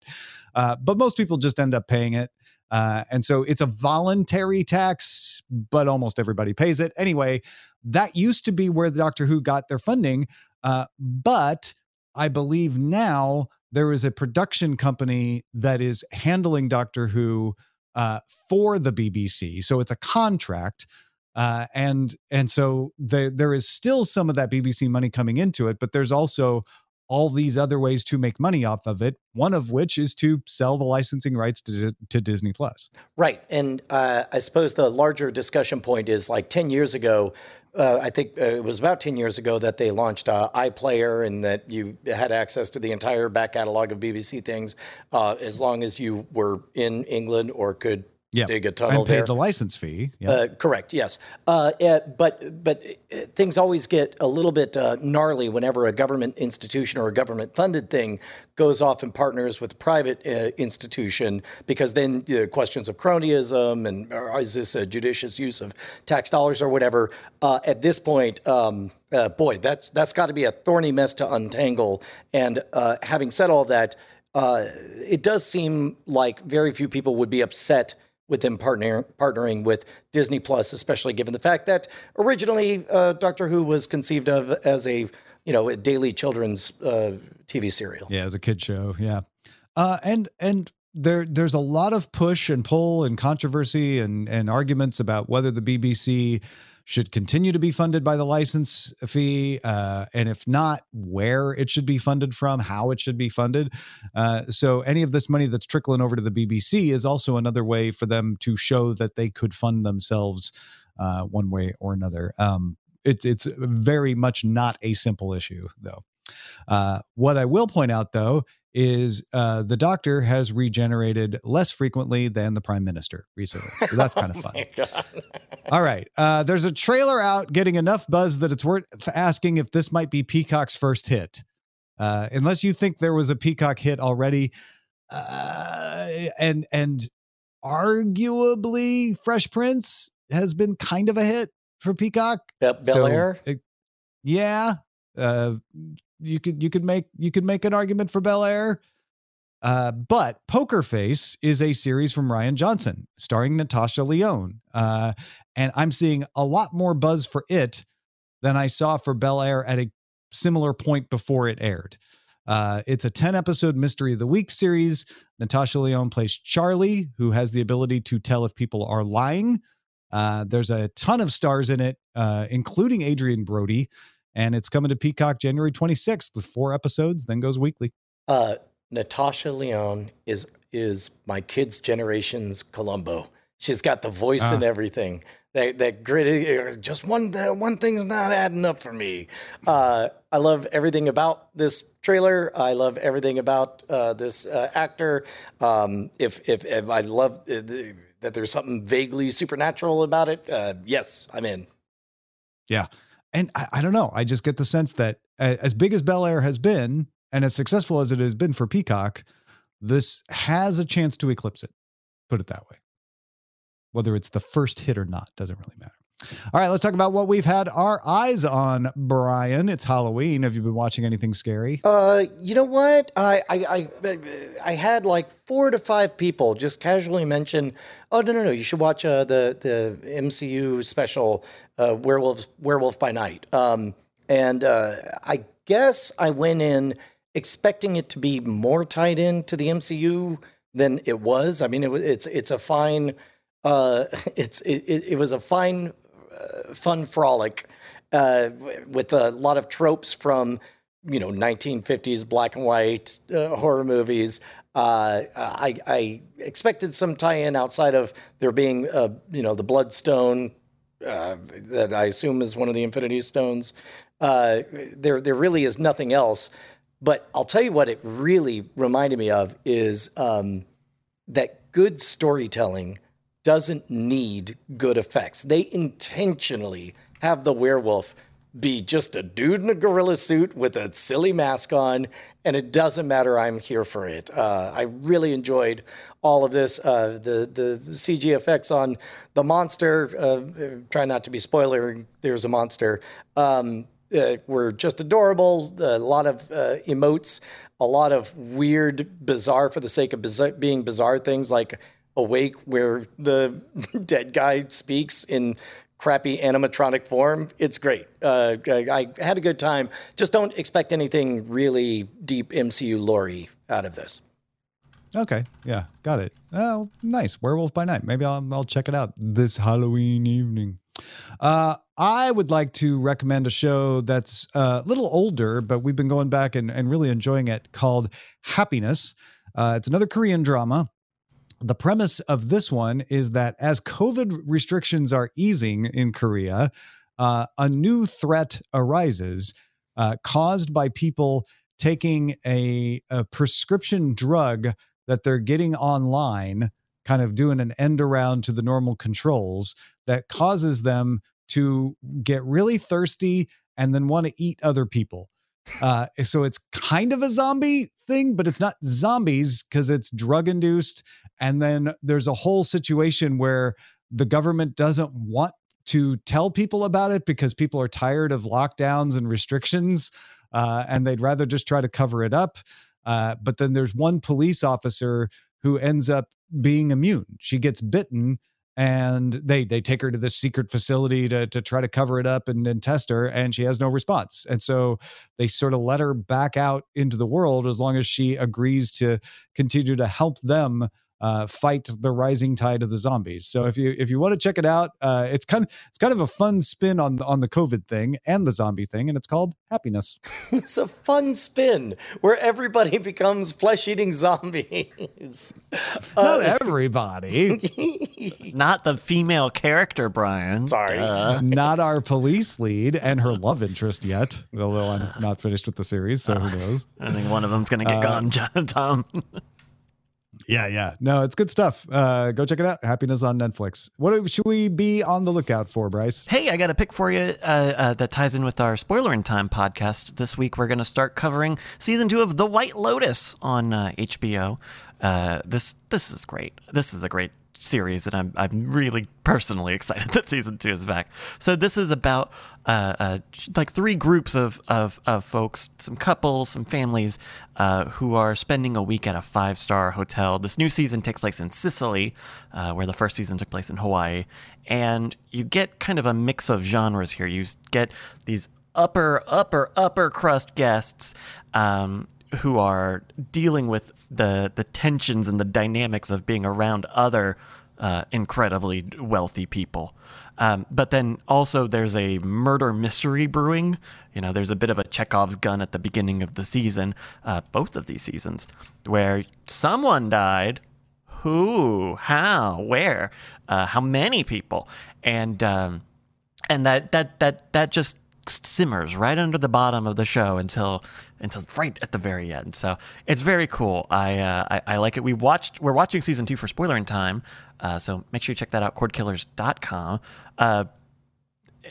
Uh, but most people just end up paying it. Uh, and so it's a voluntary tax, but almost everybody pays it. Anyway, that used to be where the Doctor Who got their funding. Uh, but I believe now there is a production company that is handling Doctor Who uh, for the BBC. So it's a contract. Uh, and and so the, there is still some of that BBC money coming into it, but there's also all these other ways to make money off of it. One of which is to sell the licensing rights to, to Disney Plus.
Right, and uh, I suppose the larger discussion point is like ten years ago. Uh, I think uh, it was about 10 years ago that they launched uh, iPlayer and that you had access to the entire back catalog of BBC things uh, as long as you were in England or could
yeah.
dig a tunnel
and paid
there.
the license fee. Yeah.
Uh, correct. Yes. Uh, uh, but but uh, things always get a little bit uh, gnarly whenever a government institution or a government funded thing goes off and partners with a private uh, institution because then uh, questions of cronyism and or is this a judicious use of tax dollars or whatever. Uh, at this point, um, uh, boy, that's that's got to be a thorny mess to untangle. And uh, having said all that, uh, it does seem like very few people would be upset with them partner, partnering with Disney Plus, especially given the fact that originally uh, Doctor Who was conceived of as a you know a daily children's uh, TV serial.
Yeah, as a kid show. Yeah, uh, and and there there's a lot of push and pull and controversy and and arguments about whether the BBC should continue to be funded by the license fee, uh, and if not, where it should be funded from, how it should be funded. Uh, so any of this money that's trickling over to the BBC is also another way for them to show that they could fund themselves uh, one way or another. Um, it, it's very much not a simple issue, though. Uh, what I will point out, though, is uh, the doctor has regenerated less frequently than the prime minister recently. So that's kind of fun. All right. Uh, there's a trailer out getting enough buzz that it's worth asking if this might be Peacock's first hit. Uh, unless you think there was a Peacock hit already, uh, and and arguably Fresh Prince has been kind of a hit for Peacock.
Be- Bel Air.
it- yeah, uh, you could you could make you could make an argument for Bel Air. Uh, but Poker Face is a series from Rian Johnson, starring Natasha Lyonne. Uh, and I'm seeing a lot more buzz for it than I saw for Bel Air at a similar point before it aired. Uh, it's a 10 episode Mystery of the Week series. Natasha Lyonne plays Charlie, who has the ability to tell if people are lying. Uh, there's a ton of stars in it, uh, including Adrien Brody. And it's coming to Peacock January 26th with four episodes, then goes weekly.
Uh, Natasha Lyonne is is my kids' generation's Columbo. She's got the voice and
Ah.
everything. That that gritty. uh, Just one uh, one thing's not adding up for me. Uh, I love everything about this trailer. I love everything about uh, this uh, actor. Um, if, if if I love uh, that there's something vaguely supernatural about it, uh, yes, I'm in.
Yeah. And I, I don't know. I just get the sense that as big as Bel Air has been and as successful as it has been for Peacock, this has a chance to eclipse it. Put it that way. Whether it's the first hit or not doesn't really matter. All right, let's talk about what we've had our eyes on, Brian. It's Halloween. Have you been watching anything scary?
Uh, you know what? I, I I I had like four to five people just casually mention, "Oh no no no, you should watch uh, the the MCU special, uh, Werewolf Werewolf by Night." Um, and uh, I guess I went in expecting it to be more tied in to the MCU than it was. I mean, it it's it's a fine, uh, it's it, it, was a fine, fun frolic uh, with a lot of tropes from you know 1950s black and white uh, horror movies. Uh, I, I expected some tie-in outside of there being uh, you know the Bloodstone uh, that I assume is one of the Infinity Stones. Uh, there there really is nothing else. But I'll tell you what it really reminded me of is um, that good storytelling doesn't need good effects. They intentionally have the werewolf be just a dude in a gorilla suit with a silly mask on, and it doesn't matter. I'm here for it. Uh, I really enjoyed all of this. Uh, the the CG effects on the monster. Uh, try not to be spoiler. There's a monster. Um, uh, were just adorable. A lot of uh, emotes, a lot of weird, bizarre for the sake of being bizarre things like Awake, where the dead guy speaks in crappy animatronic form. It's great. Uh, I, I had a good time. Just don't expect anything really deep MCU lore out of this.
Okay, yeah, got it. Oh, nice. Werewolf by Night. Maybe I'll I'll check it out this Halloween evening. Uh, I would like to recommend a show that's uh, a little older, but we've been going back and, and really enjoying it called Happiness. Uh, it's another Korean drama. The premise of this one is that as COVID restrictions are easing in Korea, uh, a new threat arises uh, caused by people taking a, a prescription drug that they're getting online, kind of doing an end around to the normal controls that causes them to get really thirsty and then want to eat other people. Uh, so it's kind of a zombie thing, but it's not zombies because it's drug induced. And then there's a whole situation where the government doesn't want to tell people about it because people are tired of lockdowns and restrictions uh, and they'd rather just try to cover it up. Uh, but then there's one police officer who ends up being immune. She gets bitten and they they take her to this secret facility to to try to cover it up and, and test her and she has no response and so they sort of let her back out into the world as long as she agrees to continue to help them uh, fight the rising tide of the zombies. So if you if you want to check it out, uh, it's kind of it's kind of a fun spin on on the COVID thing and the zombie thing, and it's called Happiness.
it's a fun spin where everybody becomes flesh eating zombies.
Not uh, everybody.
Not the female character, Brian.
Sorry.
Uh. Not our police lead and her love interest yet. Although I'm not finished with the series, so who knows?
I think one of them's gonna get uh, gone, John Tom.
Yeah, yeah. No, it's good stuff. Uh, go check it out. Happiness on Netflix. What should we be on the lookout for, Bryce?
Hey, I got a pick for you uh, uh, that ties in with our Spoiler in Time podcast. This week, we're going to start covering season two of The White Lotus on HBO. Uh, uh, this this is great. This is a great series, and I'm I'm really personally excited that season two is back. So this is about uh, uh, like three groups of, of of folks, some couples, some families uh, who are spending a week at a five star hotel. This new season takes place in Sicily, uh, where the first season took place in Hawaii, and you get kind of a mix of genres here. You get these upper upper upper crust guests um, who are dealing with the the tensions and the dynamics of being around other uh, incredibly wealthy people. Um, but then also there's a murder mystery brewing. You know, there's a bit of a Chekhov's gun at the beginning of the season, uh, both of these seasons, where someone died. Who? How? Where? Uh, how many people? And um, and that that that that just simmers right under the bottom of the show until until right at the very end. So it's very cool. I uh, I, I, like it. We watched. We're watching season two for spoiler in time. Uh, so make sure you check that out. Cordkillers.com. Uh,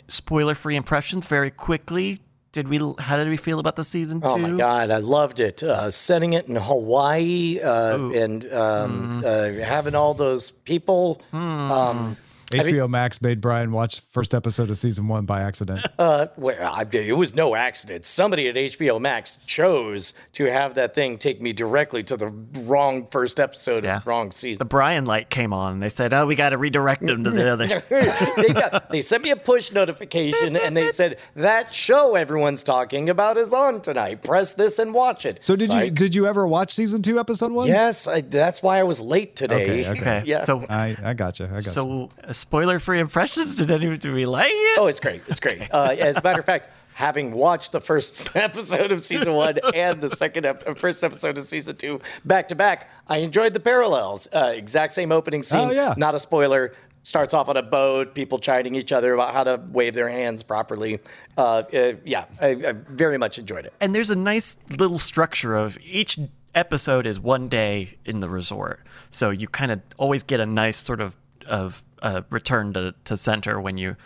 spoiler free impressions very quickly. Did we? How did we feel about the season two?
Oh my god, I loved it. Uh, setting it in Hawaii uh, and um, mm. having all those people.
Mm. Um,
HBO Max made Brian watch first episode of season one by accident.
Uh, well, I, it was no accident. Somebody at HBO Max chose to have that thing take me directly to the wrong first episode yeah. of wrong season.
The Brian light came on. They said, "Oh, we got to redirect them to the other."
they, got, they sent me a push notification and they said that show everyone's talking about is on tonight. Press this and watch it.
So did Psych. you did you ever watch season two, episode one?
Yes, I, that's why I was late today.
Okay, okay.
yeah.
So I I got you. I got
so,
you.
So spoiler free impressions? Did anyone do we like it?
Oh, it's great. It's great. Uh, as a matter of fact, having watched the first episode of season one and the second ep- uh, first episode of season two back to back, I enjoyed the parallels. Uh, exact same opening scene.
Oh, yeah.
Not a spoiler. Starts off on a boat, people chiding each other about how to wave their hands properly. Uh, uh, yeah, I, I very much enjoyed it.
And there's a nice little structure of each episode is one day in the resort. So you kind of always get a nice sort of of uh, return to, to center when you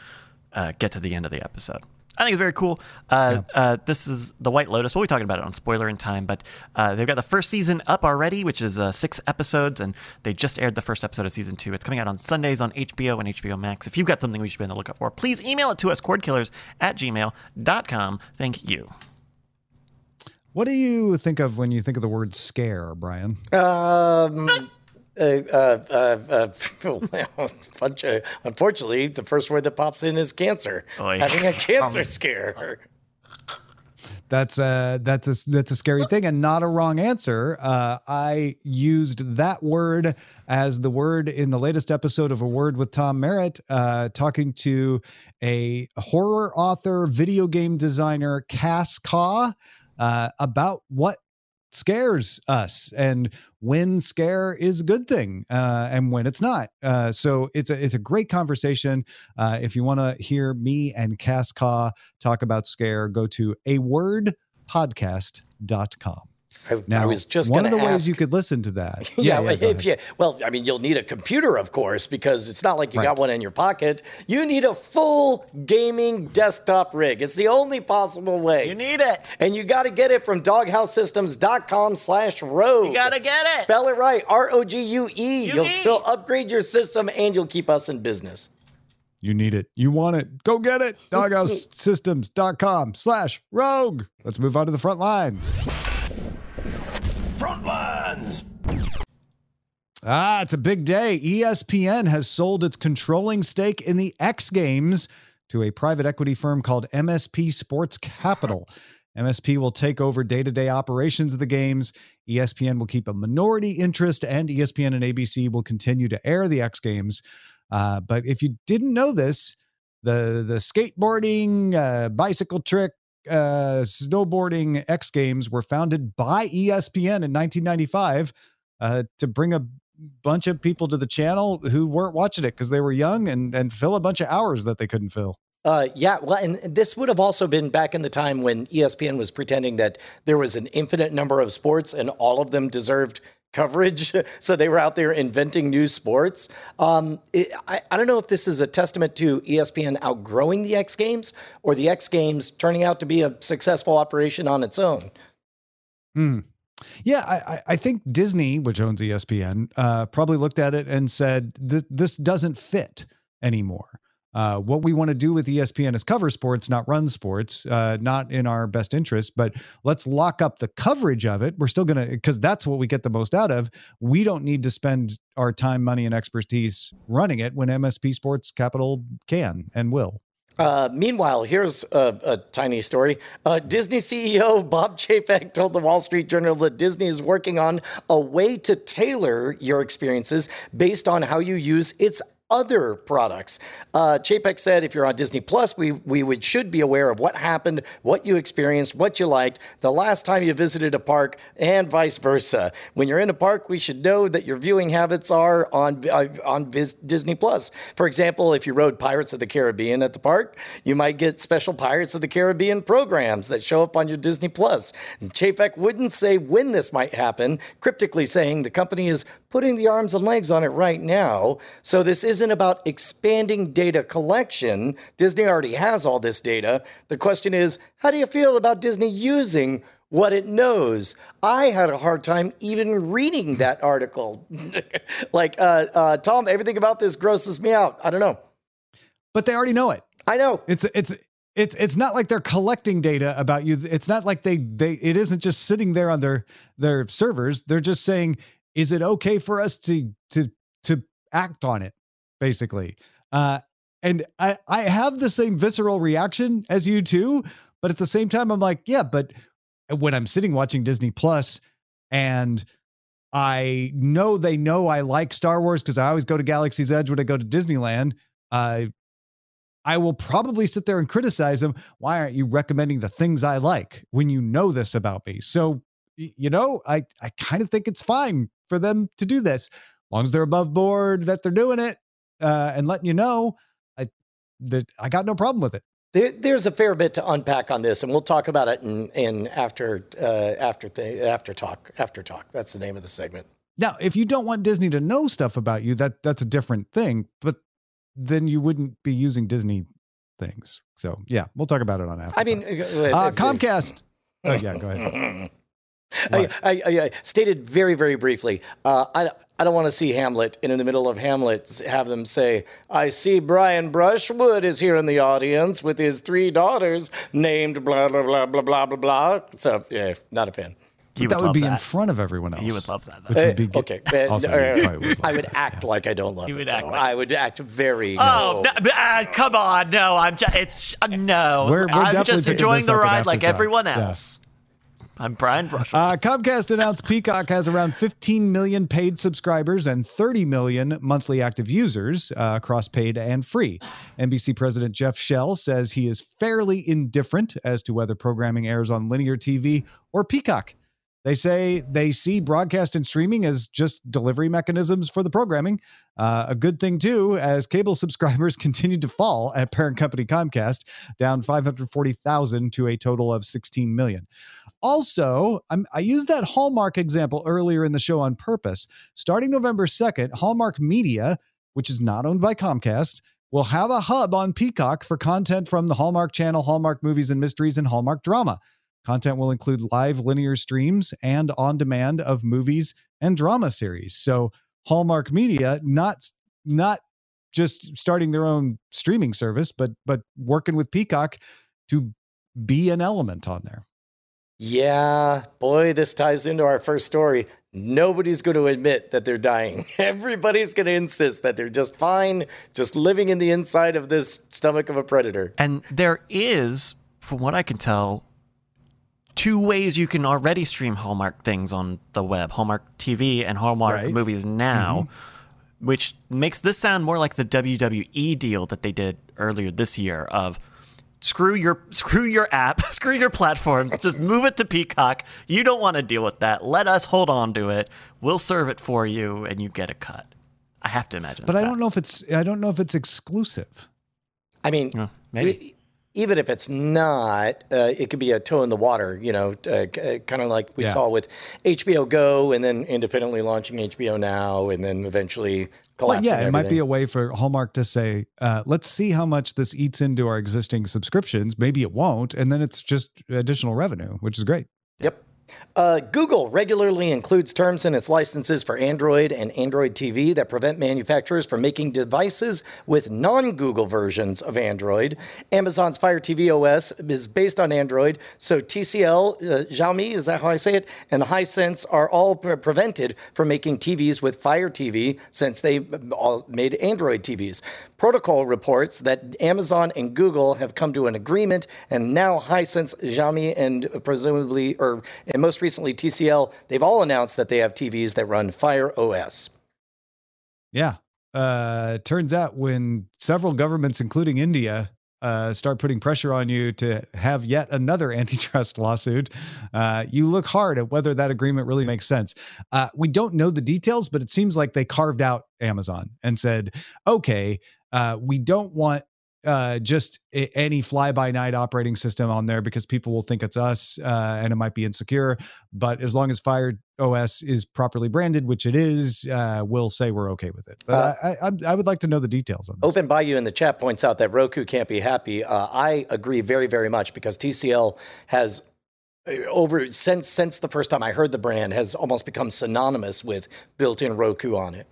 uh, get to the end of the episode. I think it's very cool. Uh, yeah. uh, this is the White Lotus. We'll be talking about it on spoiler in time, but uh, they've got the first season up already, which is uh, six episodes, and they just aired the first episode of season two. It's coming out on Sundays on HBO and HBO Max. If you've got something we should be on the lookout for, please email it to us, cordkillers at gmail.com. Thank you.
What do you think of when you think of the word scare, Brian?
Um, uh, uh, uh, uh unfortunately, the first word that pops in is cancer. Having a cancer scare.
that's a that's a that's a scary thing and not a wrong answer. Uh, I used that word as the word in the latest episode of A Word with Tom Merritt, uh, talking to a horror author, video game designer, Cass Khaw, uh, about what scares us and when scare is a good thing uh, and when it's not. Uh, so it's a it's a great conversation. Uh, if you want to hear me and Cass talk about scare, go to a wordpodcast.com.
I,
Now,
I was just
one of the
ask.
ways you could listen to that.
yeah,
go
if you, well, I mean, you'll need a computer, of course, because it's not like you got one in your pocket. You need a full gaming desktop rig. It's the only possible way.
You need it.
and you got to get it from doghousesystems.com slash rogue.
You gotta get it.
Spell it right, R-O-G-U-E. You'll,
UE.
you'll upgrade your system and you'll keep us in business.
You need it. You want it. Go get it. Doghousesystems.com slash rogue. Let's move on to the front lines.
Lines.
Ah, it's a big day. ESPN has sold its controlling stake in the X Games to a private equity firm called MSP Sports Capital. MSP will take over day to day operations of the games. ESPN will keep a minority interest, and ESPN and ABC will continue to air the X Games. Uh, but if you didn't know this, the the skateboarding, uh, bicycle trick, uh, snowboarding X Games were founded by ESPN in 1995 uh, to bring a bunch of people to the channel who weren't watching it because they were young and and fill a bunch of hours that they couldn't fill.
Uh, yeah, well, and this would have also been back in the time when ESPN was pretending that there was an infinite number of sports and all of them deserved coverage. so they were out there inventing new sports. Um, it, I, I don't know if this is a testament to ESPN outgrowing the X Games or the X Games turning out to be a successful operation on its own.
Hmm. Yeah, I, I- think Disney, which owns ESPN, uh, probably looked at it and said, "This this doesn't fit anymore." Uh, what we want to do with ESPN is cover sports, not run sports, uh, not in our best interest. But let's lock up the coverage of it. We're still going to, because that's what we get the most out of. We don't need to spend our time, money, and expertise running it when MSP Sports Capital can and will.
Uh, meanwhile, here's a, a tiny story. Uh, Disney CEO Bob Chapek told the Wall Street Journal that Disney is working on a way to tailor your experiences based on how you use its other products. Uh, Chapek said, if you're on Disney Plus, we we would should be aware of what happened, what you experienced, what you liked, the last time you visited a park, and vice versa. When you're in a park, we should know that your viewing habits are on uh, on Disney Plus. For example, if you rode Pirates of the Caribbean at the park, you might get special Pirates of the Caribbean programs that show up on your Disney Plus. Chapek wouldn't say when this might happen, cryptically saying the company is putting the arms and legs on it right now. So this isn't about expanding data collection. Disney already has all this data. The question is, how do you feel about Disney using what it knows? I had a hard time even reading that article. like, uh, uh, Tom, everything about this grosses me out. I don't know.
But they already know it.
I know.
It's it's it's it's not like they're collecting data about you. It's not like they they it isn't just sitting there on their their servers. They're just saying, is it okay for us to to to act on it, basically. Uh and I I have the same visceral reaction as you too, but at the same time I'm like, yeah, but when I'm sitting watching Disney Plus and I know they know I like Star Wars because I always go to Galaxy's Edge when I go to Disneyland. Uh, I will probably sit there and criticize them. Why aren't you recommending the things I like when you know this about me? So, you know, I, I kind of think it's fine for them to do this. As long as they're above board that they're doing it uh, and letting you know, I, that I got no problem with it.
There, there's a fair bit to unpack on this, and we'll talk about it in, in after uh, after th- after talk after talk. That's the name of the segment.
Now, if you don't want Disney to know stuff about you, that that's a different thing. But then you wouldn't be using Disney things. So yeah, we'll talk about it on after.
I mean, uh,
uh, Comcast. Oh yeah, go ahead.
I, I, I, I stated very, very briefly. Uh, I, I don't want to see Hamlet, and in the middle of Hamlet, have them say, "I see Brian Brushwood is here in the audience with his three daughters named blah blah blah blah blah blah blah." So, yeah, not a fan.
He
that
would
would be
that.
in front of everyone else.
He would love that.
Which would be
Uh, okay.
also,
uh,
you probably would
I would
that,
act like I don't love
He
it.
would act like-
I would act very.
Oh
no.
no, uh, come on! No, I'm just it's uh, no.
We're- we're
I'm just enjoying the ride like
Aftertalk.
everyone
Yeah.
I'm Brian Brush.
Uh, Comcast announced Peacock has around 15 million paid subscribers and 30 million monthly active users uh, across paid and free. NBC President Jeff Shell says he is fairly indifferent as to whether programming airs on linear TV or Peacock. They say they see broadcast and streaming as just delivery mechanisms for the programming. Uh, a good thing, too, as cable subscribers continue to fall at parent company Comcast, down 540,000 to a total of 16 million. Also, I'm, I used that Hallmark example earlier in the show on purpose. Starting November 2nd, Hallmark Media, which is not owned by Comcast, will have a hub on Peacock for content from the Hallmark Channel, Hallmark Movies and Mysteries, and Hallmark Drama. Content will include live linear streams and on demand of movies and drama series. So, Hallmark Media not not just starting their own streaming service, but but working with Peacock to be an element on there.
Yeah, boy, this ties into our first story. Nobody's going to admit that they're dying. Everybody's going to insist that they're just fine, just living in the inside of this stomach of a predator.
And there is, from what I can tell, two ways you can already stream Hallmark things on the web Hallmark TV and Hallmark
Right.
movies now, mm-hmm. which makes this sound more like the WWE deal that they did earlier this year of screw your screw your app, screw your platforms, just move it to Peacock. You don't want to deal with that. Let us hold on to it. We'll serve it for you and you get a cut. I have to imagine.
But I
that.
don't know if it's I don't know if it's exclusive.
I mean,
Yeah, maybe.
Even if it's not, uh, it could be a toe in the water, you know, uh, kind of like we
Yeah.
saw with HBO Go and then independently launching HBO Now and then eventually
Well,
collapsing
yeah, it might be a way for Hallmark to say, uh, let's see how much this eats into our existing subscriptions. Maybe it won't, and then it's just additional revenue, which is great.
Yep. Uh, Google regularly includes terms in its licenses for Android and Android TV that prevent manufacturers from making devices with non Google versions of Android. Amazon's Fire TV OS is based on Android, so TCL, uh, Xiaomi, is that how I say it? And Hisense are all pre- prevented from making TVs with Fire TV since they all made Android TVs. Protocol reports that Amazon and Google have come to an agreement, and now Hisense, Xiaomi, and presumably, or and most recently TCL, they've all announced that they have TVs that run Fire OS.
Yeah. Uh, turns out when several governments, including India, uh, start putting pressure on you to have yet another antitrust lawsuit, uh, you look hard at whether that agreement really makes sense. Uh, we don't know the details, but it seems like they carved out Amazon and said, okay, uh, we don't want uh, just any fly by night operating system on there because people will think it's us uh, and it might be insecure. But as long as Fire OS is properly branded, which it is, uh, we'll say we're okay with it. But I, I, I would like to know the details on this.
Open Bayou in the chat points out that Roku can't be happy. Uh, I agree very, very much because TCL has uh, over since since the first time I heard the brand has almost become synonymous with built-in Roku on it.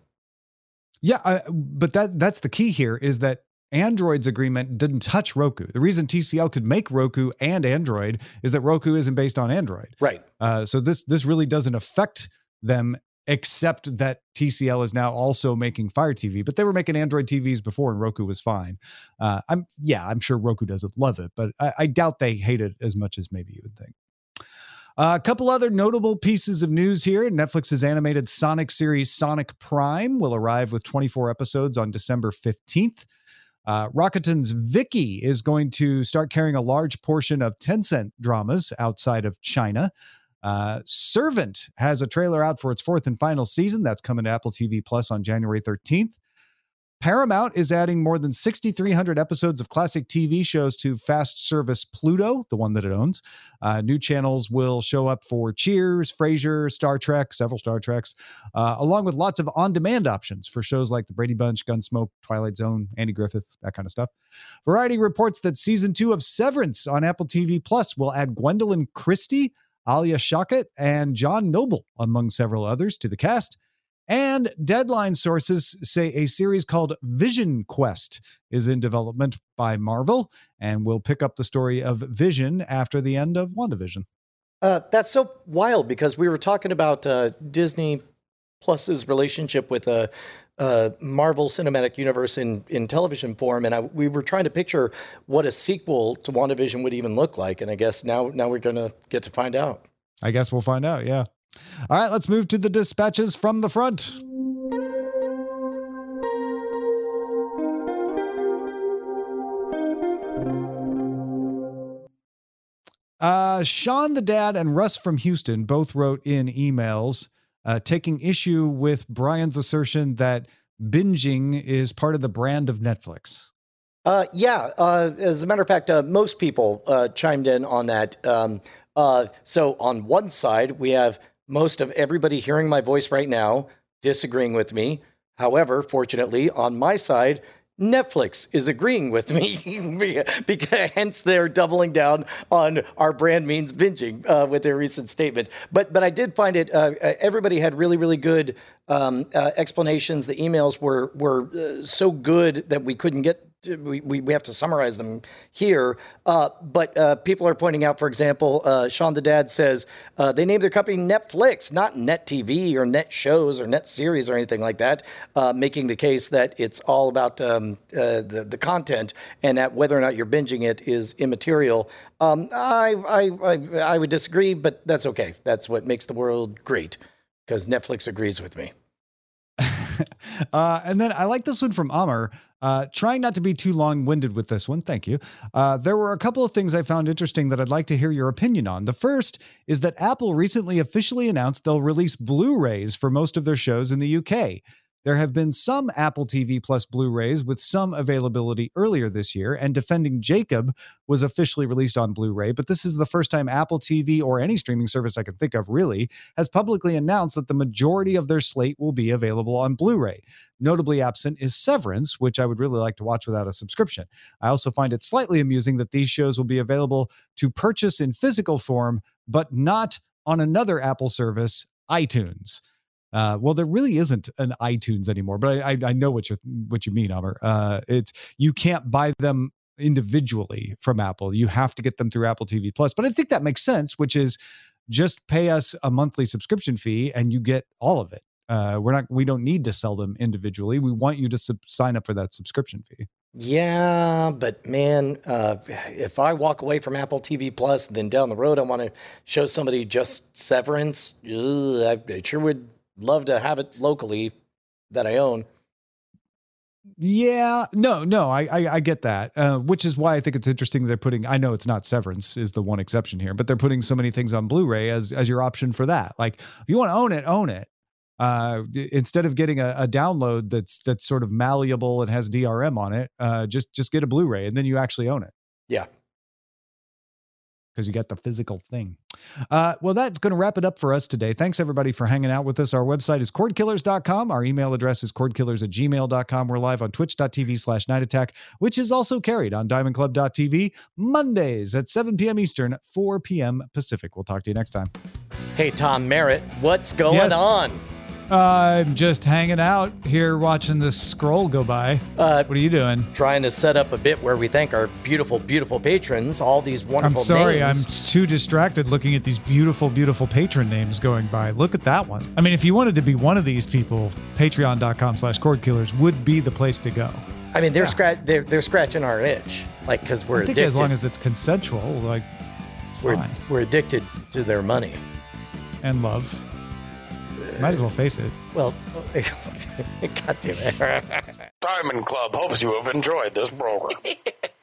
Yeah, I, but that that's the key here is that Android's agreement didn't touch Roku. The reason TCL could make Roku and Android is that Roku isn't based on Android.
Right.
Uh, so this this really doesn't affect them, except that TCL is now also making Fire TV. But they were making Android TVs before, and Roku was fine. Uh, I'm yeah, I'm sure Roku doesn't love it, but I, I doubt they hate it as much as maybe you would think. Uh, a couple other notable pieces of news here. Netflix's animated Sonic series Sonic Prime will arrive with 24 episodes on December 15th. Uh, Rakuten's Viki is going to start carrying a large portion of Tencent dramas outside of China. Uh, Servant has a trailer out for its fourth and final season. That's coming to Apple TV Plus on January 13th. Paramount is adding more than 6,300 episodes of classic TV shows to fast service Pluto, the one that it owns. Uh, new channels will show up for Cheers, Frasier, Star Trek, several Star Treks, uh, along with lots of on demand options for shows like The Brady Bunch, Gunsmoke, Twilight Zone, Andy Griffith, that kind of stuff. Variety reports that season two of Severance on Apple TV Plus will add Gwendoline Christie, Alia Shawkat, and John Noble, among several others, to the cast. And deadline sources say a series called Vision Quest is in development by Marvel and will pick up the story of Vision after the end of WandaVision.
Uh, that's so wild because we were talking about uh, Disney Plus's relationship with a uh, uh, Marvel Cinematic Universe in, in television form, and I, we were trying to picture what a sequel to WandaVision would even look like, and I guess now now we're going to get to find out.
I guess we'll find out. Yeah. All right, let's move to the dispatches from the front. Uh, Sean the dad and Russ from Houston both wrote in emails uh, taking issue with Brian's assertion that binging is part of the brand of Netflix.
Uh, yeah, uh, as a matter of fact, uh, most people uh, chimed in on that. Um, so on one side, we have most of everybody hearing my voice right now disagreeing with me. However, fortunately, on my side, Netflix is agreeing with me, because hence they're doubling down on our brand means binging uh, with their recent statement. But but I did find it. Uh, everybody had really really good um, uh, explanations. The emails were were uh, so good that we couldn't get we, we, have to summarize them here. Uh, but uh, people are pointing out, for example, uh, Sean the Dad says uh, they named their company Netflix, not Net TV or Net Shows or Net Series or anything like that, uh, making the case that it's all about um, uh, the, the content and that whether or not you're binging it is immaterial. Um, I, I, I, I would disagree, but that's okay. That's what makes the world great because Netflix agrees with me.
uh, and then I like this one from Amr. Uh, trying not to be too long winded with this one, thank you. Uh, there were a couple of things I found interesting that I'd like to hear your opinion on. The first is that Apple recently officially announced they'll release Blu rays for most of their shows in the UK. There have been some Apple TV Plus Blu rays with some availability earlier this year, and Defending Jacob was officially released on Blu ray. But this is the first time Apple TV or any streaming service I can think of really has publicly announced that the majority of their slate will be available on Blu ray. Notably absent is Severance, which I would really like to watch without a subscription. I also find it slightly amusing that these shows will be available to purchase in physical form, but not on another Apple service, iTunes. Uh, well, there really isn't an iTunes anymore, but I, I, I know what you what you mean, Amr. Uh, it's you can't buy them individually from Apple. You have to get them through Apple TV Plus. But I think that makes sense, which is just pay us a monthly subscription fee and you get all of it. Uh, we're not we don't need to sell them individually. We want you to sub- sign up for that subscription fee.
Yeah, but man, uh, if I walk away from Apple TV Plus, then down the road I want to show somebody just Severance, ugh, I, I sure would love to have it locally that I own.
Yeah, no, no, I I, I get that, uh, which is why I think it's interesting they're putting. I know it's not Severance is the one exception here, but they're putting so many things on Blu-ray as as your option for that. Like, if you want to own it, own it. Uh, instead of getting a, a, download that's that's sort of malleable and has DRM on it, uh, just just get a Blu-ray and then you actually own it.
Yeah,
because you got the physical thing. Uh, well, that's going to wrap it up for us today. Thanks, everybody, for hanging out with us. Our website is cordkillers.com. Our email address is cordkillers at gmail.com. We're live on twitch.tv slash night attack, which is also carried on diamondclub.tv Mondays at 7 p.m. Eastern, 4 p.m. Pacific. We'll talk to you next time.
Hey, Tom Merritt, what's going
Yes.
on?
I'm just hanging out here watching this scroll go by.
Uh,
What are you doing?
trying to set up a bit where we thank our beautiful, beautiful patrons, all these wonderful I'm
sorry, I'm too distracted looking at these beautiful, beautiful patron names going by. Look at that one. I mean, if you wanted to be one of these people, patreon.com slash cordkillers would be the place to go.
I mean, they're, scratch they're, they're scratching our itch, like, because we're
I think
addicted.
as long as it's consensual, like, it's
we're,
fine.
we're addicted to their money.
And love. Might as well face it.
Well, God damn it.
Diamond Club hopes you have enjoyed this program.